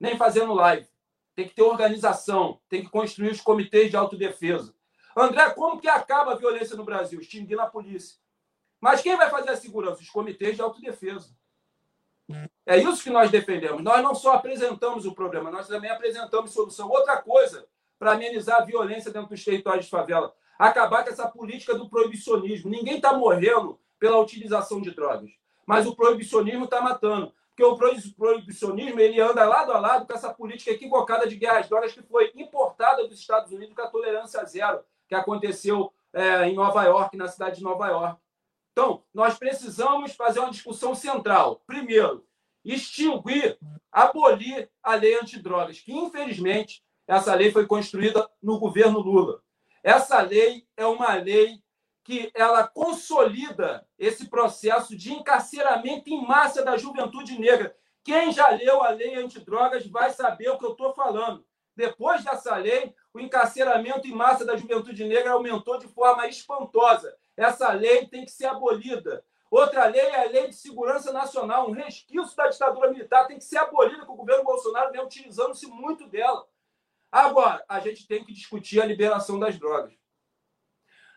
nem fazendo live. Tem que ter organização, tem que construir os comitês de autodefesa. André, como que acaba a violência no Brasil? Extinguindo a polícia. Mas quem vai fazer a segurança? Os comitês de autodefesa. É isso que nós defendemos. Nós não só apresentamos o problema, nós também apresentamos solução. Outra coisa para amenizar a violência dentro dos territórios de favela. Acabar com essa política do proibicionismo. Ninguém está morrendo pela utilização de drogas, mas o proibicionismo está matando porque o proibicionismo ele anda lado a lado com essa política equivocada de guerras drogas que foi importada dos Estados Unidos com a tolerância zero que aconteceu é, em Nova York, na cidade de Nova York. Então, nós precisamos fazer uma discussão central. Primeiro, extinguir, abolir a lei antidrogas, que infelizmente essa lei foi construída no governo Lula. Essa lei é uma lei que ela consolida esse processo de encarceramento em massa da juventude negra. Quem já leu a lei antidrogas vai saber o que eu estou falando. Depois dessa lei, o encarceramento em massa da juventude negra aumentou de forma espantosa. Essa lei tem que ser abolida. Outra lei é a Lei de Segurança Nacional, um resquício da ditadura militar, tem que ser abolida, que o governo Bolsonaro vem utilizando-se muito dela. Agora, a gente tem que discutir a liberação das drogas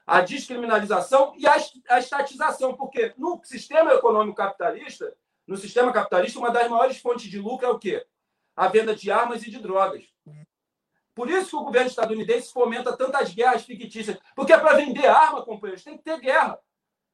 a descriminalização e a, a estatização, porque no sistema econômico capitalista, no sistema capitalista, uma das maiores fontes de lucro é o quê? A venda de armas e de drogas. Por isso que o governo estadunidense fomenta tantas guerras fictícias. Porque é para vender arma, companheiros, tem que ter guerra.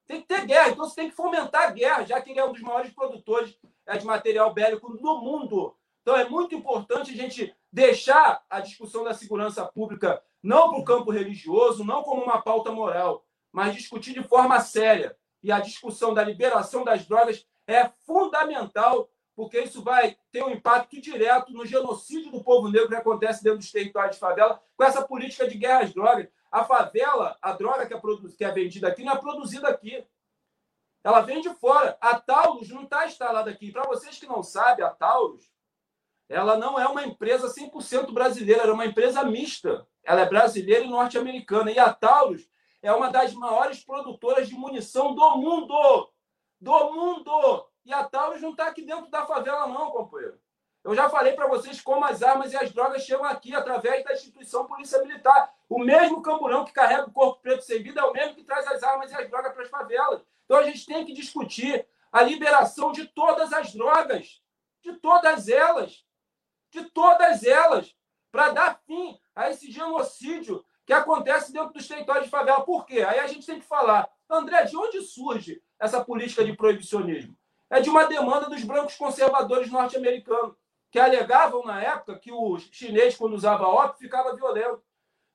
Tem que ter guerra. Então você tem que fomentar a guerra, já que ele é um dos maiores produtores é, de material bélico no mundo. Então é muito importante a gente deixar a discussão da segurança pública não para o campo religioso, não como uma pauta moral, mas discutir de forma séria. E a discussão da liberação das drogas é fundamental, porque isso vai ter um impacto direto no genocídio do povo negro que acontece dentro dos territórios de favela, com essa política de guerra às drogas. A favela, a droga que é, que é vendida aqui, não é produzida aqui. Ela vem de fora. A Taurus não está instalada aqui. Para vocês que não sabem, a Taurus ela não é uma empresa 100% brasileira, ela é uma empresa mista. Ela é brasileira e norte-americana. E a Taurus é uma das maiores produtoras de munição do mundo. Do mundo! E a Taurus não está aqui dentro da favela, não, companheiro. Eu já falei para vocês como as armas e as drogas chegam aqui através da instituição Polícia Militar. O mesmo camburão que carrega o corpo preto sem vida é o mesmo que traz as armas e as drogas para as favelas. Então a gente tem que discutir a liberação de todas as drogas, de todas elas, de todas elas, para dar fim a esse genocídio que acontece dentro dos territórios de favela. Por quê? Aí a gente tem que falar, André, de onde surge essa política de proibicionismo? É de uma demanda dos brancos conservadores norte-americanos, que alegavam na época que o chinês, quando usava ópio, ficava violento,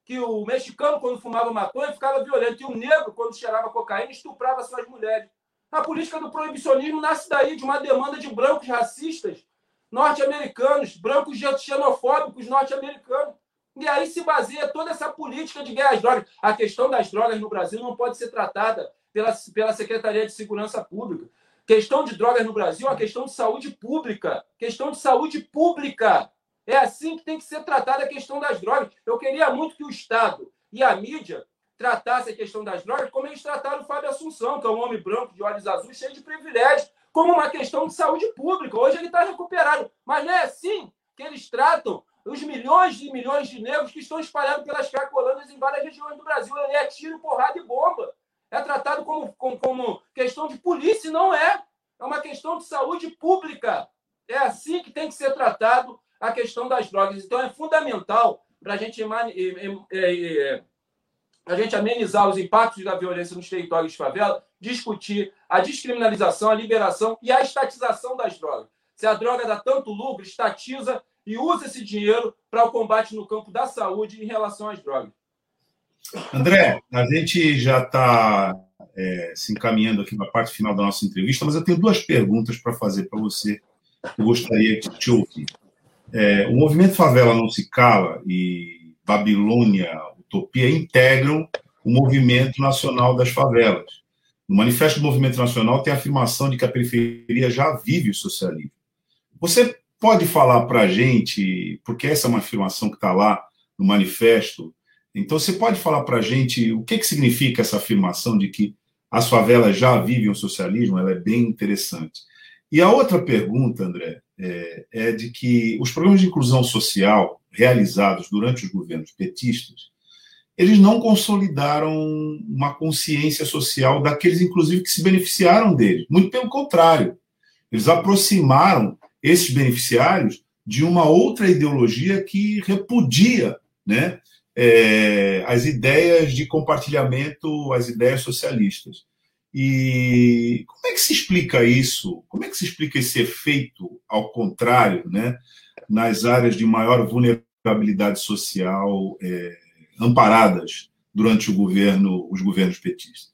que o mexicano, quando fumava maconha, ficava violento, e o negro, quando cheirava cocaína, estuprava suas mulheres. A política do proibicionismo nasce daí, de uma demanda de brancos racistas norte-americanos, brancos xenofóbicos norte-americanos. E aí se baseia toda essa política de guerra às drogas. A questão das drogas no Brasil não pode ser tratada pela, pela Secretaria de Segurança Pública. Questão de drogas no Brasil é uma questão de saúde pública. Questão de saúde pública. É assim que tem que ser tratada a questão das drogas. Eu queria muito que o Estado e a mídia tratassem a questão das drogas como eles trataram o Fábio Assunção, que é um homem branco de olhos azuis, cheio de privilégios, como uma questão de saúde pública. Hoje ele está recuperado. Mas não é assim que eles tratam os milhões e milhões de negros que estão espalhados pelas cracolândias em várias regiões do Brasil. Ele é tiro, porrada e bomba. É tratado como, como, como questão de polícia, não é. É uma questão de saúde pública. É assim que tem que ser tratado a questão das drogas. Então, é fundamental para a gente, a gente amenizar os impactos da violência nos territórios de favela, discutir a descriminalização, a liberação e a estatização das drogas. Se a droga dá tanto lucro, estatiza e usa esse dinheiro para o combate no campo da saúde em relação às drogas. André, a gente já está é, se encaminhando aqui para a parte final da nossa entrevista, mas eu tenho duas perguntas para fazer para você eu gostaria de te ouvir. É, o movimento Favela Não Se Cala e Babilônia Utopia integram o movimento nacional das favelas. No Manifesto do Movimento Nacional tem a afirmação de que a periferia já vive o socialismo. Você pode falar para a gente, porque essa é uma afirmação que está lá no manifesto, então você pode falar para a gente o que, que significa essa afirmação de que as favelas já vivem o socialismo? Ela é bem interessante. E a outra pergunta, André, é, é de que os programas de inclusão social realizados durante os governos petistas, eles não consolidaram uma consciência social daqueles, inclusive, que se beneficiaram deles. Muito pelo contrário, eles aproximaram esses beneficiários de uma outra ideologia que repudia né, é, as ideias de compartilhamento, as ideias socialistas. E como é que se explica isso? Como é que se explica esse efeito ao contrário, né, nas áreas de maior vulnerabilidade social é, amparadas durante o governo, os governos petistas?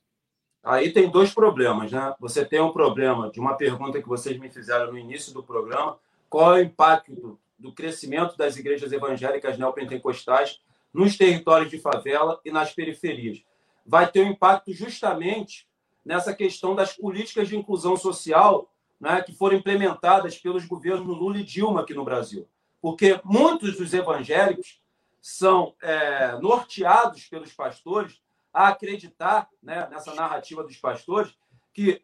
Aí tem dois problemas, né? Você tem um problema de uma pergunta que vocês me fizeram no início do programa: qual é o impacto do crescimento das igrejas evangélicas neopentecostais nos territórios de favela e nas periferias? Vai ter um impacto justamente nessa questão das políticas de inclusão social né, que foram implementadas pelos governos Lula e Dilma aqui no Brasil. Porque muitos dos evangélicos são é, norteados pelos pastores a acreditar né, nessa narrativa dos pastores que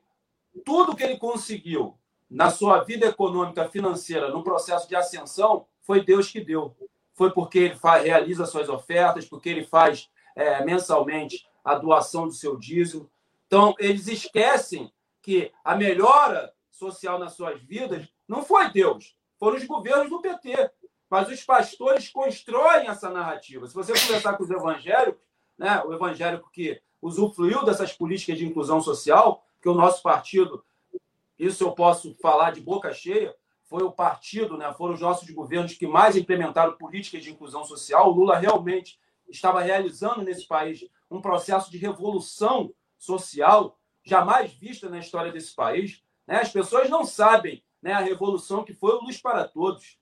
tudo que ele conseguiu na sua vida econômica, financeira, no processo de ascensão, foi Deus que deu. Foi porque ele faz, realiza suas ofertas, porque ele faz é, mensalmente a doação do seu dízimo. Então, eles esquecem que a melhora social nas suas vidas não foi Deus, foram os governos do PT. Mas os pastores constroem essa narrativa. Se você conversar com os evangélicos, né, o evangélico que usufruiu dessas políticas de inclusão social, que o nosso partido, isso eu posso falar de boca cheia, foi o partido, né, foram os nossos governos que mais implementaram políticas de inclusão social. O Lula realmente estava realizando nesse país um processo de revolução social jamais vista na história desse país. Né? As pessoas não sabem né, a revolução que foi o Luz para Todos.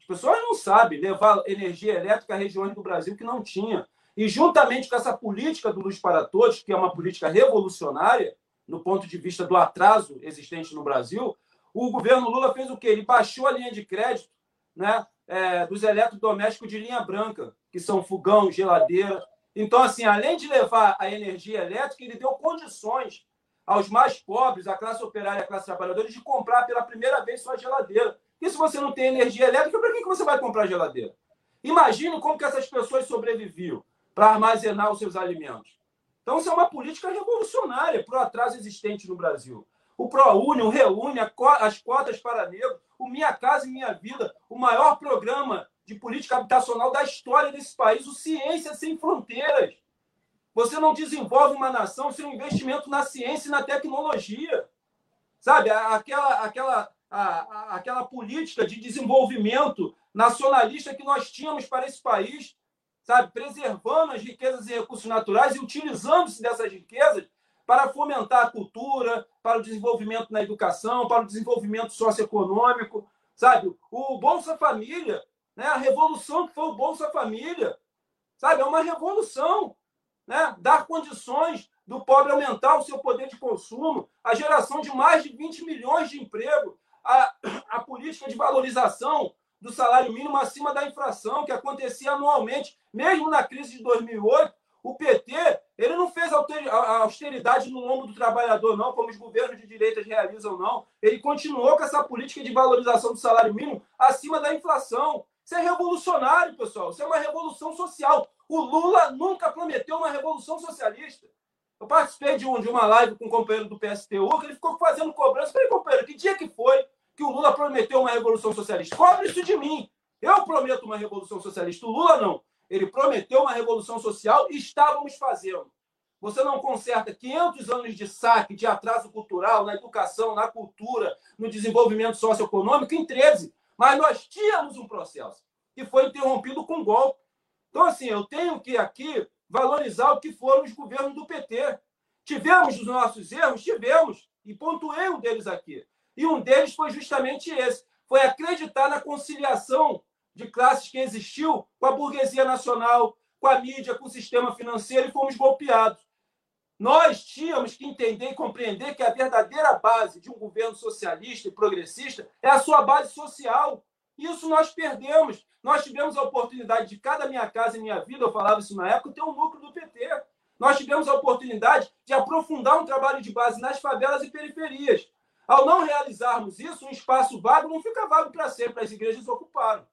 As pessoas não sabem levar energia elétrica a regiões do Brasil que não tinha. E juntamente com essa política do Luz para Todos, que é uma política revolucionária, no ponto de vista do atraso existente no Brasil, o governo Lula fez o quê? Ele baixou a linha de crédito né, é, dos eletrodomésticos de linha branca, que são fogão, geladeira. Então, assim, além de levar a energia elétrica, ele deu condições aos mais pobres, à classe operária, à classe trabalhadora, de comprar pela primeira vez sua geladeira. E se você não tem energia elétrica, para que você vai comprar geladeira? Imagina como que essas pessoas sobreviviam para armazenar os seus alimentos. Então, isso é uma política revolucionária para o atraso existente no Brasil. O ProUni, o Reúne, as cotas para negro, o Minha Casa e Minha Vida, o maior programa de política habitacional da história desse país, o Ciência Sem Fronteiras. Você não desenvolve uma nação sem um investimento na ciência e na tecnologia. Sabe, aquela, aquela, a, a, aquela política de desenvolvimento nacionalista que nós tínhamos para esse país, sabe, preservando as riquezas e recursos naturais e utilizando-se dessas riquezas para fomentar a cultura, para o desenvolvimento na educação, para o desenvolvimento socioeconômico, sabe? O Bolsa Família, né? a revolução que foi o Bolsa Família, sabe? É uma revolução, né? Dar condições do pobre aumentar o seu poder de consumo, a geração de mais de 20 milhões de emprego, a, a política de valorização do salário mínimo acima da inflação que acontecia anualmente, mesmo na crise de 2008, o PT ele não fez austeridade no lombo do trabalhador, não, como os governos de direitas realizam, não. Ele continuou com essa política de valorização do salário mínimo acima da inflação. Isso é revolucionário, pessoal. Isso é uma revolução social. O Lula nunca prometeu uma revolução socialista. Eu participei de, um, de uma live com um companheiro do PSTU, que ele ficou fazendo cobrança. Falei, companheiro, que dia que foi que o Lula prometeu uma revolução socialista? Cobre isso de mim. Eu prometo uma revolução socialista. O Lula não. Ele prometeu uma revolução social e estávamos fazendo. Você não conserta 500 anos de saque, de atraso cultural na educação, na cultura, no desenvolvimento socioeconômico em 13. Mas nós tínhamos um processo que foi interrompido com golpe. Então, assim, eu tenho que aqui valorizar o que foram os governos do PT. Tivemos os nossos erros? Tivemos. E pontuei um deles aqui. E um deles foi justamente esse. Foi acreditar na conciliação de classes que existiu com a burguesia nacional, com a mídia, com o sistema financeiro e fomos golpeados. Nós tínhamos que entender e compreender que a verdadeira base de um governo socialista e progressista é a sua base social. Isso nós perdemos. Nós tivemos a oportunidade de cada minha casa e minha vida, eu falava isso na época, ter um núcleo do PT. Nós tivemos a oportunidade de aprofundar um trabalho de base nas favelas e periferias. Ao não realizarmos isso, um espaço vago não fica vago para sempre, as igrejas ocuparam.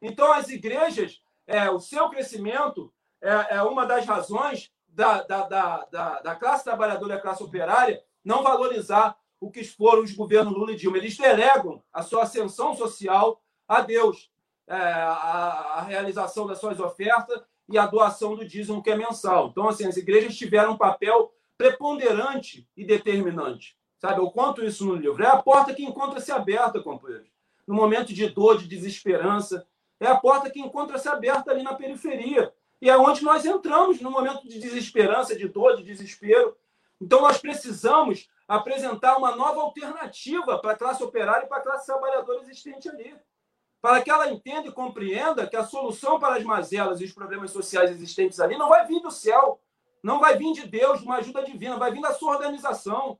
Então, as igrejas, é, o seu crescimento é, é uma das razões da, da, da, da, classe trabalhadora e da classe operária não valorizar o que foram os governos Lula e Dilma. Eles delegam a sua ascensão social a Deus, é, a, a, realização das suas ofertas e a doação do dízimo, que é mensal. Então, assim, as igrejas tiveram um papel preponderante e determinante. Sabe o quanto isso no livro? É a porta que encontra-se aberta, companheiros. No momento de dor, de desesperança, é a porta que encontra-se aberta ali na periferia. E é onde nós entramos no momento de desesperança, de dor, de desespero. Então, nós precisamos apresentar uma nova alternativa para a classe operária e para a classe trabalhadora existente ali. Para que ela entenda e compreenda que a solução para as mazelas e os problemas sociais existentes ali não vai vir do céu, não vai vir de Deus, de uma ajuda divina, vai vir da sua organização,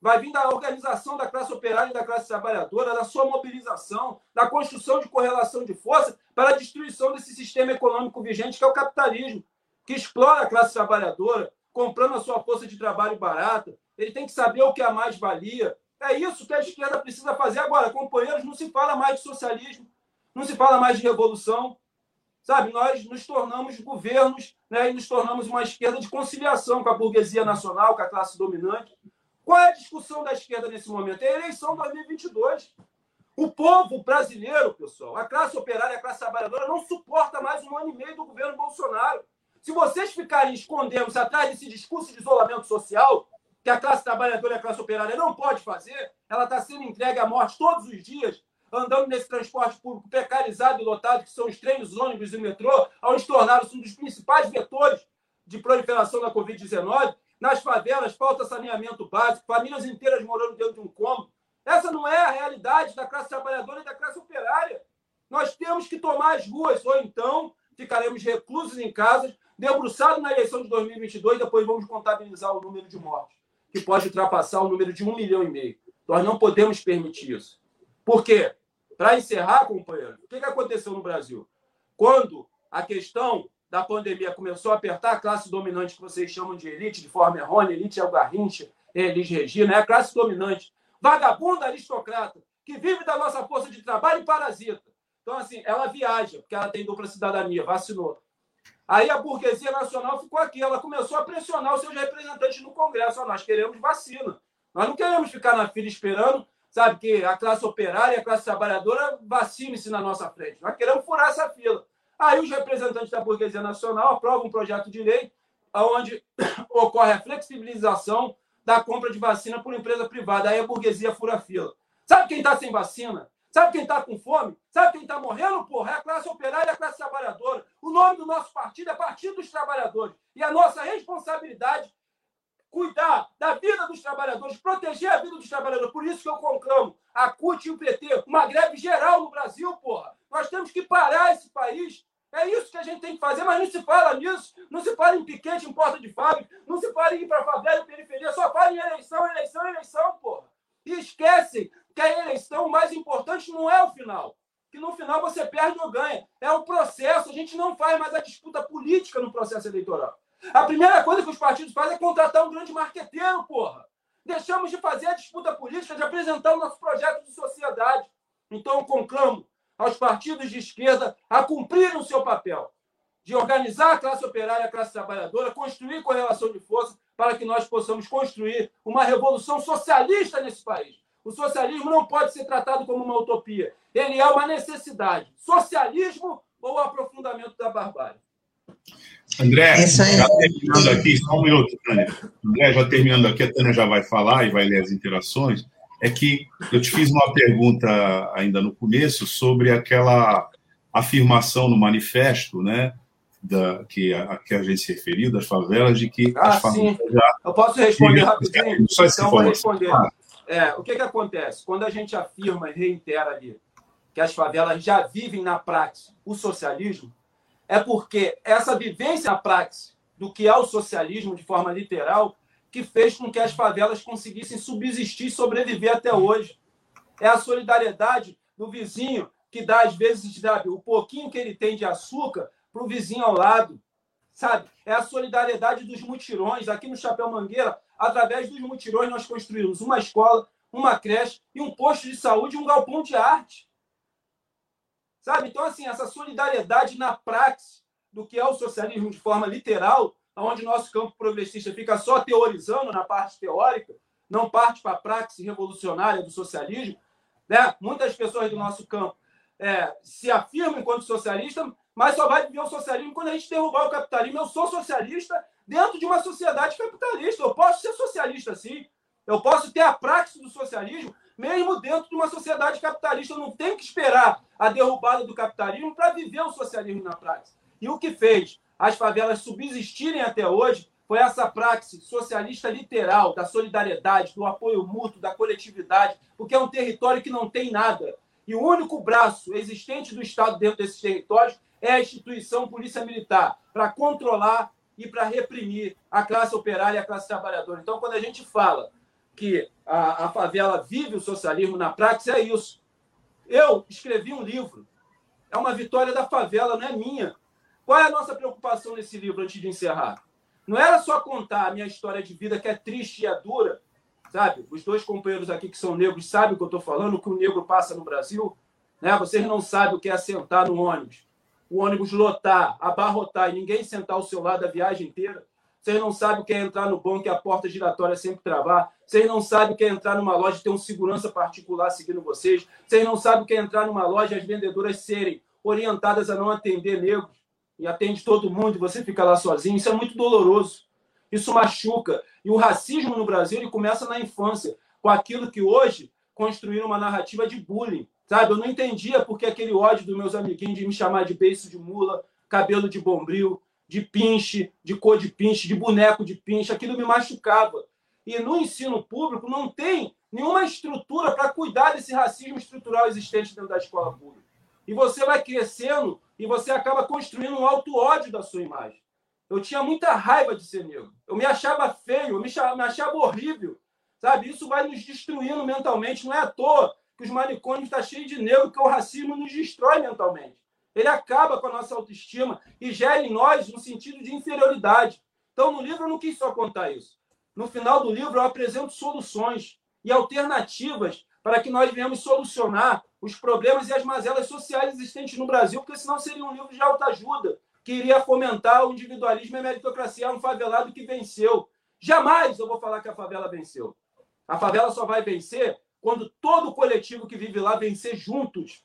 vai vir da organização da classe operária e da classe trabalhadora, da sua mobilização, da construção de correlação de força para a destruição desse sistema econômico vigente que é o capitalismo, que explora a classe trabalhadora, comprando a sua força de trabalho barata. Ele tem que saber o que é a mais-valia. É isso que a esquerda precisa fazer agora. Companheiros, não se fala mais de socialismo, não se fala mais de revolução. Sabe, nós nos tornamos governos né, e nos tornamos uma esquerda de conciliação com a burguesia nacional, com a classe dominante. Qual é a discussão da esquerda nesse momento? É a eleição 2022. O povo brasileiro, pessoal, a classe operária, a classe trabalhadora, não suporta mais um ano e meio do governo Bolsonaro. Se vocês ficarem escondendo-se atrás desse discurso de isolamento social, que a classe trabalhadora e a classe operária não pode fazer, ela está sendo entregue à morte todos os dias, andando nesse transporte público precarizado e lotado, que são os trens, os ônibus e o metrô, onde tornaram-se um dos principais vetores de proliferação da Covid-19, nas favelas, falta saneamento básico, famílias inteiras morando dentro de um cômodo. Essa não é a realidade da classe trabalhadora e da classe operária. Nós temos que tomar as ruas, ou então ficaremos reclusos em casas, debruçados na eleição de 2022, depois vamos contabilizar o número de mortes, que pode ultrapassar o número de um milhão e meio. Nós não podemos permitir isso. Por quê? Para encerrar, companheiro, o que aconteceu no Brasil? Quando a questão da pandemia começou a apertar a classe dominante que vocês chamam de elite, de forma errônea, elite é o Garrincha, é Elis Regina, é a classe dominante, vagabunda aristocrata, que vive da nossa força de trabalho e parasita. Então, assim, ela viaja, porque ela tem dupla cidadania, vacinou. Aí a burguesia nacional ficou aqui, ela começou a pressionar os seus representantes no Congresso. nós queremos vacina. Nós não queremos ficar na fila esperando sabe, que a classe operária a classe trabalhadora vacine-se na nossa frente. Nós queremos furar essa fila. Aí os representantes da burguesia nacional aprovam um projeto de lei onde *coughs* ocorre a flexibilização da compra de vacina por empresa privada. Aí a burguesia fura fila. Sabe quem está sem vacina? Sabe quem está com fome? Sabe quem está morrendo, porra? É a classe operária e a classe trabalhadora. O nome do nosso partido é Partido dos Trabalhadores. E a nossa responsabilidade cuidar da vida dos trabalhadores, proteger a vida dos trabalhadores. Por isso que eu conclamo a CUT e o PT, uma greve geral no Brasil, porra. Nós temos que parar esse país. É isso que a gente tem que fazer, mas não se fala nisso. Não se fala em piquete em porta de fábrica, não se fala em ir para favela e periferia, só fala em eleição, eleição, eleição, porra. E esquecem que a eleição mais importante não é o final. Que no final você perde ou ganha. É o processo. A gente não faz mais a disputa política no processo eleitoral. A primeira coisa que os partidos fazem é contratar um grande marqueteiro, porra. Deixamos de fazer a disputa política, de apresentar o nosso projeto de sociedade. Então, eu conclamo aos partidos de esquerda a cumprirem o seu papel de organizar a classe operária e a classe trabalhadora, construir correlação de força para que nós possamos construir uma revolução socialista nesse país. O socialismo não pode ser tratado como uma utopia. Ele é uma necessidade. Socialismo ou aprofundamento da barbárie. André, já terminando aqui, só um minuto, Tânia. André, já terminando aqui, a Tânia já vai falar e vai ler as interações. É que eu te fiz uma pergunta ainda no começo sobre aquela afirmação no manifesto, né, da, que, a, que a gente se referiu, das favelas, de que ah, as favelas sim. já. Eu posso responder rapidinho? Só então, vou responder. É, o que, que acontece? Quando a gente afirma e reitera ali que as favelas já vivem na prática o socialismo, é porque essa vivência na prática do que é o socialismo de forma literal que fez com que as favelas conseguissem subsistir e sobreviver até hoje. É a solidariedade do vizinho que dá, às vezes, sabe, o pouquinho que ele tem de açúcar para o vizinho ao lado. Sabe? É a solidariedade dos mutirões. Aqui no Chapéu Mangueira, através dos mutirões, nós construímos uma escola, uma creche e um posto de saúde e um galpão de arte. Sabe? Então, assim, essa solidariedade na prática do que é o socialismo de forma literal, onde nosso campo progressista fica só teorizando na parte teórica, não parte para a prática revolucionária do socialismo. Né? Muitas pessoas do nosso campo é, se afirmam enquanto socialista, mas só vai viver o socialismo quando a gente derrubar o capitalismo. Eu sou socialista dentro de uma sociedade capitalista. Eu posso ser socialista, sim. Eu posso ter a prática do socialismo, mesmo dentro de uma sociedade capitalista. Eu não tenho que esperar a derrubada do capitalismo para viver o socialismo na prática. E o que fez as favelas subsistirem até hoje foi essa prática socialista literal, da solidariedade, do apoio mútuo, da coletividade, porque é um território que não tem nada. E o único braço existente do Estado dentro desses territórios é a instituição Polícia Militar, para controlar e para reprimir a classe operária e a classe trabalhadora. Então, quando a gente fala que a, a favela vive o socialismo na prática, é isso. Eu escrevi um livro. É uma vitória da favela, não é minha. Qual é a nossa preocupação nesse livro, antes de encerrar? Não era só contar a minha história de vida, que é triste e é dura, sabe? Os dois companheiros aqui que são negros sabem o que eu estou falando, o que o negro passa no Brasil. Né? Vocês não sabem o que é sentar no ônibus, o ônibus lotar, abarrotar e ninguém sentar ao seu lado a viagem inteira. Vocês não sabem o que é entrar no banco e a porta giratória sempre travar. Vocês não sabem o que é entrar numa loja e ter um segurança particular seguindo vocês. Vocês não sabem o que é entrar numa loja e as vendedoras serem orientadas a não atender negros. E atende todo mundo e você fica lá sozinho. Isso é muito doloroso. Isso machuca. E o racismo no Brasil ele começa na infância, com aquilo que hoje construíram uma narrativa de bullying. Sabe? Eu não entendia porque aquele ódio dos meus amiguinhos de me chamar de beiço de mula, cabelo de bombril, de pinche, de cor de pinche, de boneco de pinche, aquilo me machucava. E no ensino público não tem nenhuma estrutura para cuidar desse racismo estrutural existente dentro da escola pública. E você vai crescendo e você acaba construindo um alto ódio da sua imagem. Eu tinha muita raiva de ser negro. Eu me achava feio, eu me achava horrível. Sabe? Isso vai nos destruindo mentalmente. Não é à toa que os manicômios estão tá cheios de negro, que o racismo nos destrói mentalmente ele acaba com a nossa autoestima e gera em nós um sentido de inferioridade. Então, no livro, eu não quis só contar isso. No final do livro, eu apresento soluções e alternativas para que nós venhamos solucionar os problemas e as mazelas sociais existentes no Brasil, porque senão seria um livro de autoajuda, que iria fomentar o individualismo e a meritocracia, é um favelado que venceu. Jamais eu vou falar que a favela venceu. A favela só vai vencer quando todo o coletivo que vive lá vencer juntos.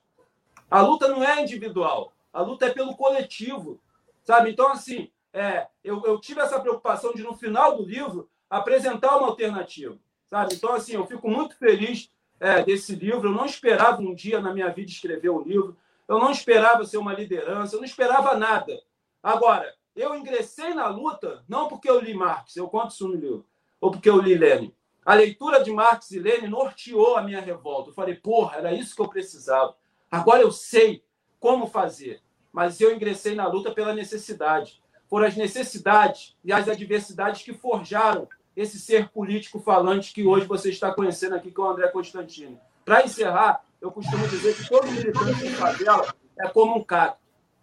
A luta não é individual, a luta é pelo coletivo, sabe? Então, assim, é, eu, eu tive essa preocupação de, no final do livro, apresentar uma alternativa, sabe? Então, assim, eu fico muito feliz é, desse livro. Eu não esperava um dia na minha vida escrever um livro, eu não esperava ser uma liderança, eu não esperava nada. Agora, eu ingressei na luta não porque eu li Marx, eu conto isso no livro, ou porque eu li Lenin. A leitura de Marx e Lenin norteou a minha revolta. Eu falei, porra, era isso que eu precisava. Agora eu sei como fazer. Mas eu ingressei na luta pela necessidade. Foram as necessidades e as adversidades que forjaram esse ser político falante que hoje você está conhecendo aqui, que é o André Constantino. Para encerrar, eu costumo dizer que todo militante de favela é como um cacto.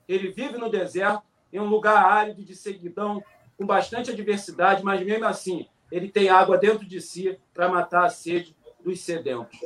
Ele vive no deserto, em um lugar árido de seguidão, com bastante adversidade, mas mesmo assim, ele tem água dentro de si para matar a sede dos sedentos.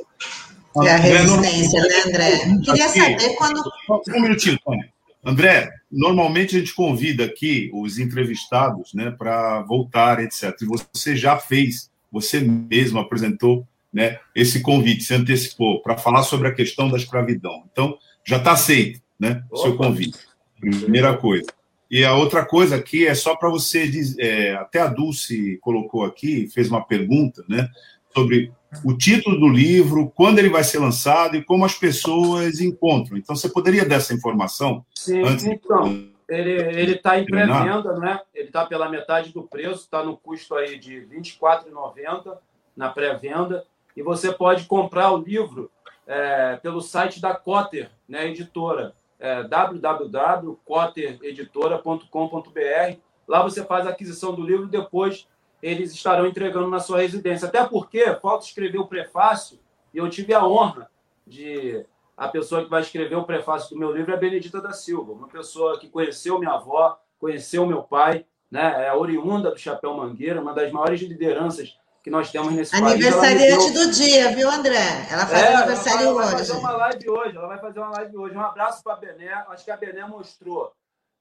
É a resistência, né, André? Queria saber quando. Um minutinho, Tony. André, normalmente a gente convida aqui os entrevistados né, para voltar, etc. E você já fez, você mesmo apresentou né, esse convite, se antecipou para falar sobre a questão da escravidão. Então, já está aceito né, o seu convite. Primeira coisa. E a outra coisa aqui é só para você dizer, é, até a Dulce colocou aqui, fez uma pergunta, né, sobre o título do livro, quando ele vai ser lançado e como as pessoas encontram. Então, você poderia dar essa informação? Sim, antes então, ele está em pré-venda, né? Ele está pela metade do preço, está no custo aí de R$ 24,90 na pré-venda. E você pode comprar o livro é, pelo site da Cotter, né, editora é, www.cotereditora.com.br. Lá você faz a aquisição do livro e depois eles estarão entregando na sua residência. Até porque falta escrever o prefácio e eu tive a honra de a pessoa que vai escrever o prefácio do meu livro é Benedita da Silva, uma pessoa que conheceu minha avó, conheceu meu pai, né? É oriunda do Chapéu Mangueira, uma das maiores lideranças que nós temos nesse Aniversariante do dia, viu, André? Ela faz é, aniversário ela vai, hoje. Ela vai fazer uma live hoje. Ela vai fazer uma live hoje. Um abraço para a Bené. Acho que a Bené mostrou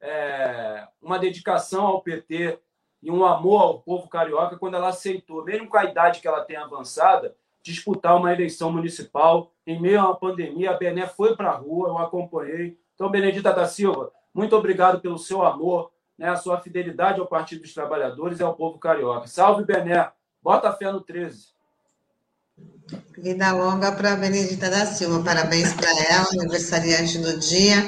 é, uma dedicação ao PT e um amor ao povo carioca quando ela aceitou, mesmo com a idade que ela tem avançada, disputar uma eleição municipal em meio a uma pandemia. A Bené foi para a rua, eu acompanhei. Então, Benedita da Silva, muito obrigado pelo seu amor, né, a sua fidelidade ao Partido dos Trabalhadores e ao povo carioca. Salve, Bené! Bota fé no 13. Vida longa para Benedita da Silva. Parabéns para ela, aniversariante do dia.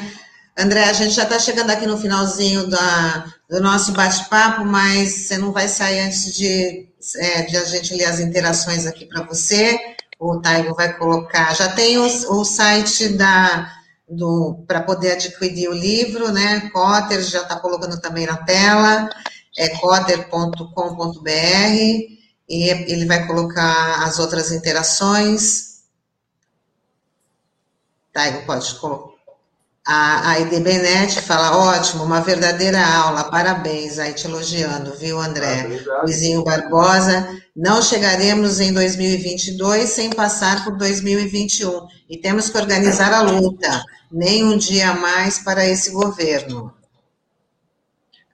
André, a gente já está chegando aqui no finalzinho da, do nosso bate-papo, mas você não vai sair antes de, é, de a gente ler as interações aqui para você. O Taigo vai colocar. Já tem o, o site da para poder adquirir o livro, né? Cotter já está colocando também na tela, é cotter.com.br e ele vai colocar as outras interações. Tá, pode colocar. A, a ID Benetti fala, ótimo, uma verdadeira aula, parabéns, aí te elogiando, viu, André? Ah, Luizinho Barbosa, não chegaremos em 2022 sem passar por 2021, e temos que organizar a luta, nem um dia mais para esse governo.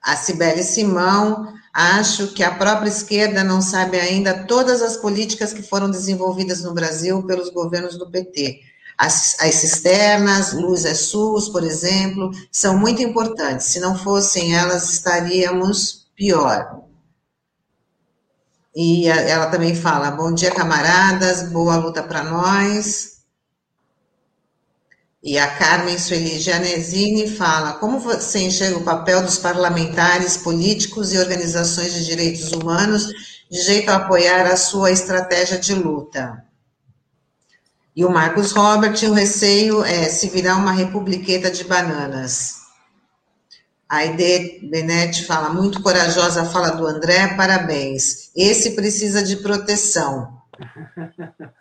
A Cibele Simão, Acho que a própria esquerda não sabe ainda todas as políticas que foram desenvolvidas no Brasil pelos governos do PT. As, as cisternas, Luz é SUS, por exemplo, são muito importantes. Se não fossem elas, estaríamos pior. E ela também fala: bom dia, camaradas, boa luta para nós. E a Carmen Sueli Gianesini fala: como você enxerga o papel dos parlamentares, políticos e organizações de direitos humanos de jeito a apoiar a sua estratégia de luta? E o Marcos Robert, o receio é se virar uma republiqueta de bananas. A Aide Benetti fala, muito corajosa a fala do André, parabéns. Esse precisa de proteção. *laughs*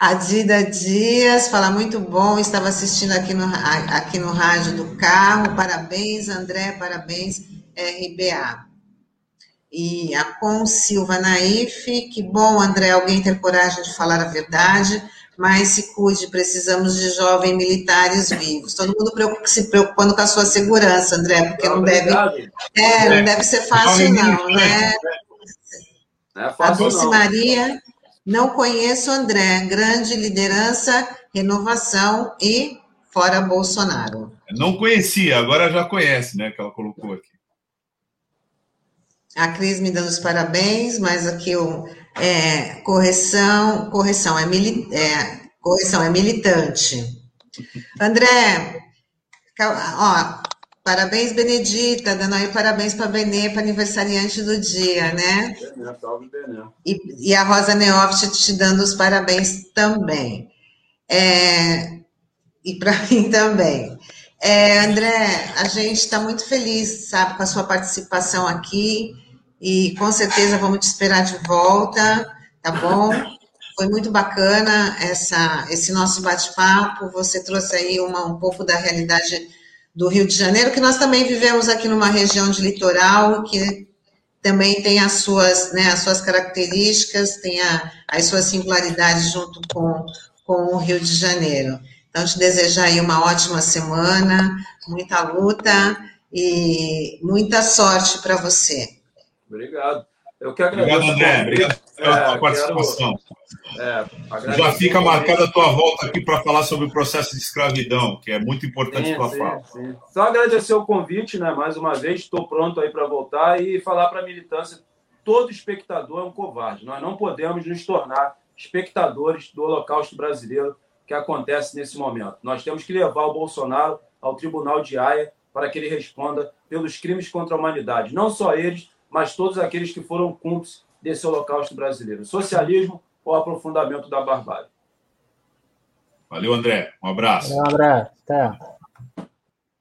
A Dida Dias fala muito bom, estava assistindo aqui no, aqui no rádio do carro. Parabéns, André, parabéns, RBA. E a Com Silva Naif, que bom, André, alguém ter coragem de falar a verdade, mas se cuide, precisamos de jovens militares vivos. Todo mundo se preocupando com a sua segurança, André, porque não deve, é, não deve ser fácil, não, né? É fácil, a Dulce Maria Não conheço André, grande liderança, renovação e fora Bolsonaro. Não conhecia, agora já conhece, né? Que ela colocou aqui. A Cris me dando os parabéns, mas aqui o é, correção, correção é, mili, é, correção é militante. André, ó, parabéns Benedita, dando aí parabéns para Benê, para aniversariante do dia, né? E, e a Rosa Neoft te dando os parabéns também. É, e para *laughs* mim também. É, André, a gente está muito feliz, sabe, com a sua participação aqui e com certeza vamos te esperar de volta, tá bom? Foi muito bacana essa, esse nosso bate-papo. Você trouxe aí uma, um pouco da realidade do Rio de Janeiro, que nós também vivemos aqui numa região de litoral, que também tem as suas, né, as suas características, tem a, as suas singularidades junto com, com o Rio de Janeiro. Então, te desejar aí uma ótima semana, muita luta e muita sorte para você. Obrigado. Eu que agradeço. Obrigado, André. Obrigado pela é, participação. Quero, é, Já fica marcada a tua volta aqui para falar sobre o processo de escravidão, que é muito importante para falar. Só agradecer o convite, né? Mais uma vez, estou pronto aí para voltar e falar para a militância: todo espectador é um covarde. Nós não podemos nos tornar espectadores do Holocausto brasileiro que acontece nesse momento. Nós temos que levar o Bolsonaro ao Tribunal de Haia para que ele responda pelos crimes contra a humanidade. Não só eles, mas todos aqueles que foram cúmplices desse holocausto brasileiro. Socialismo ou aprofundamento da barbárie. Valeu, André. Um abraço. Valeu, André. Até.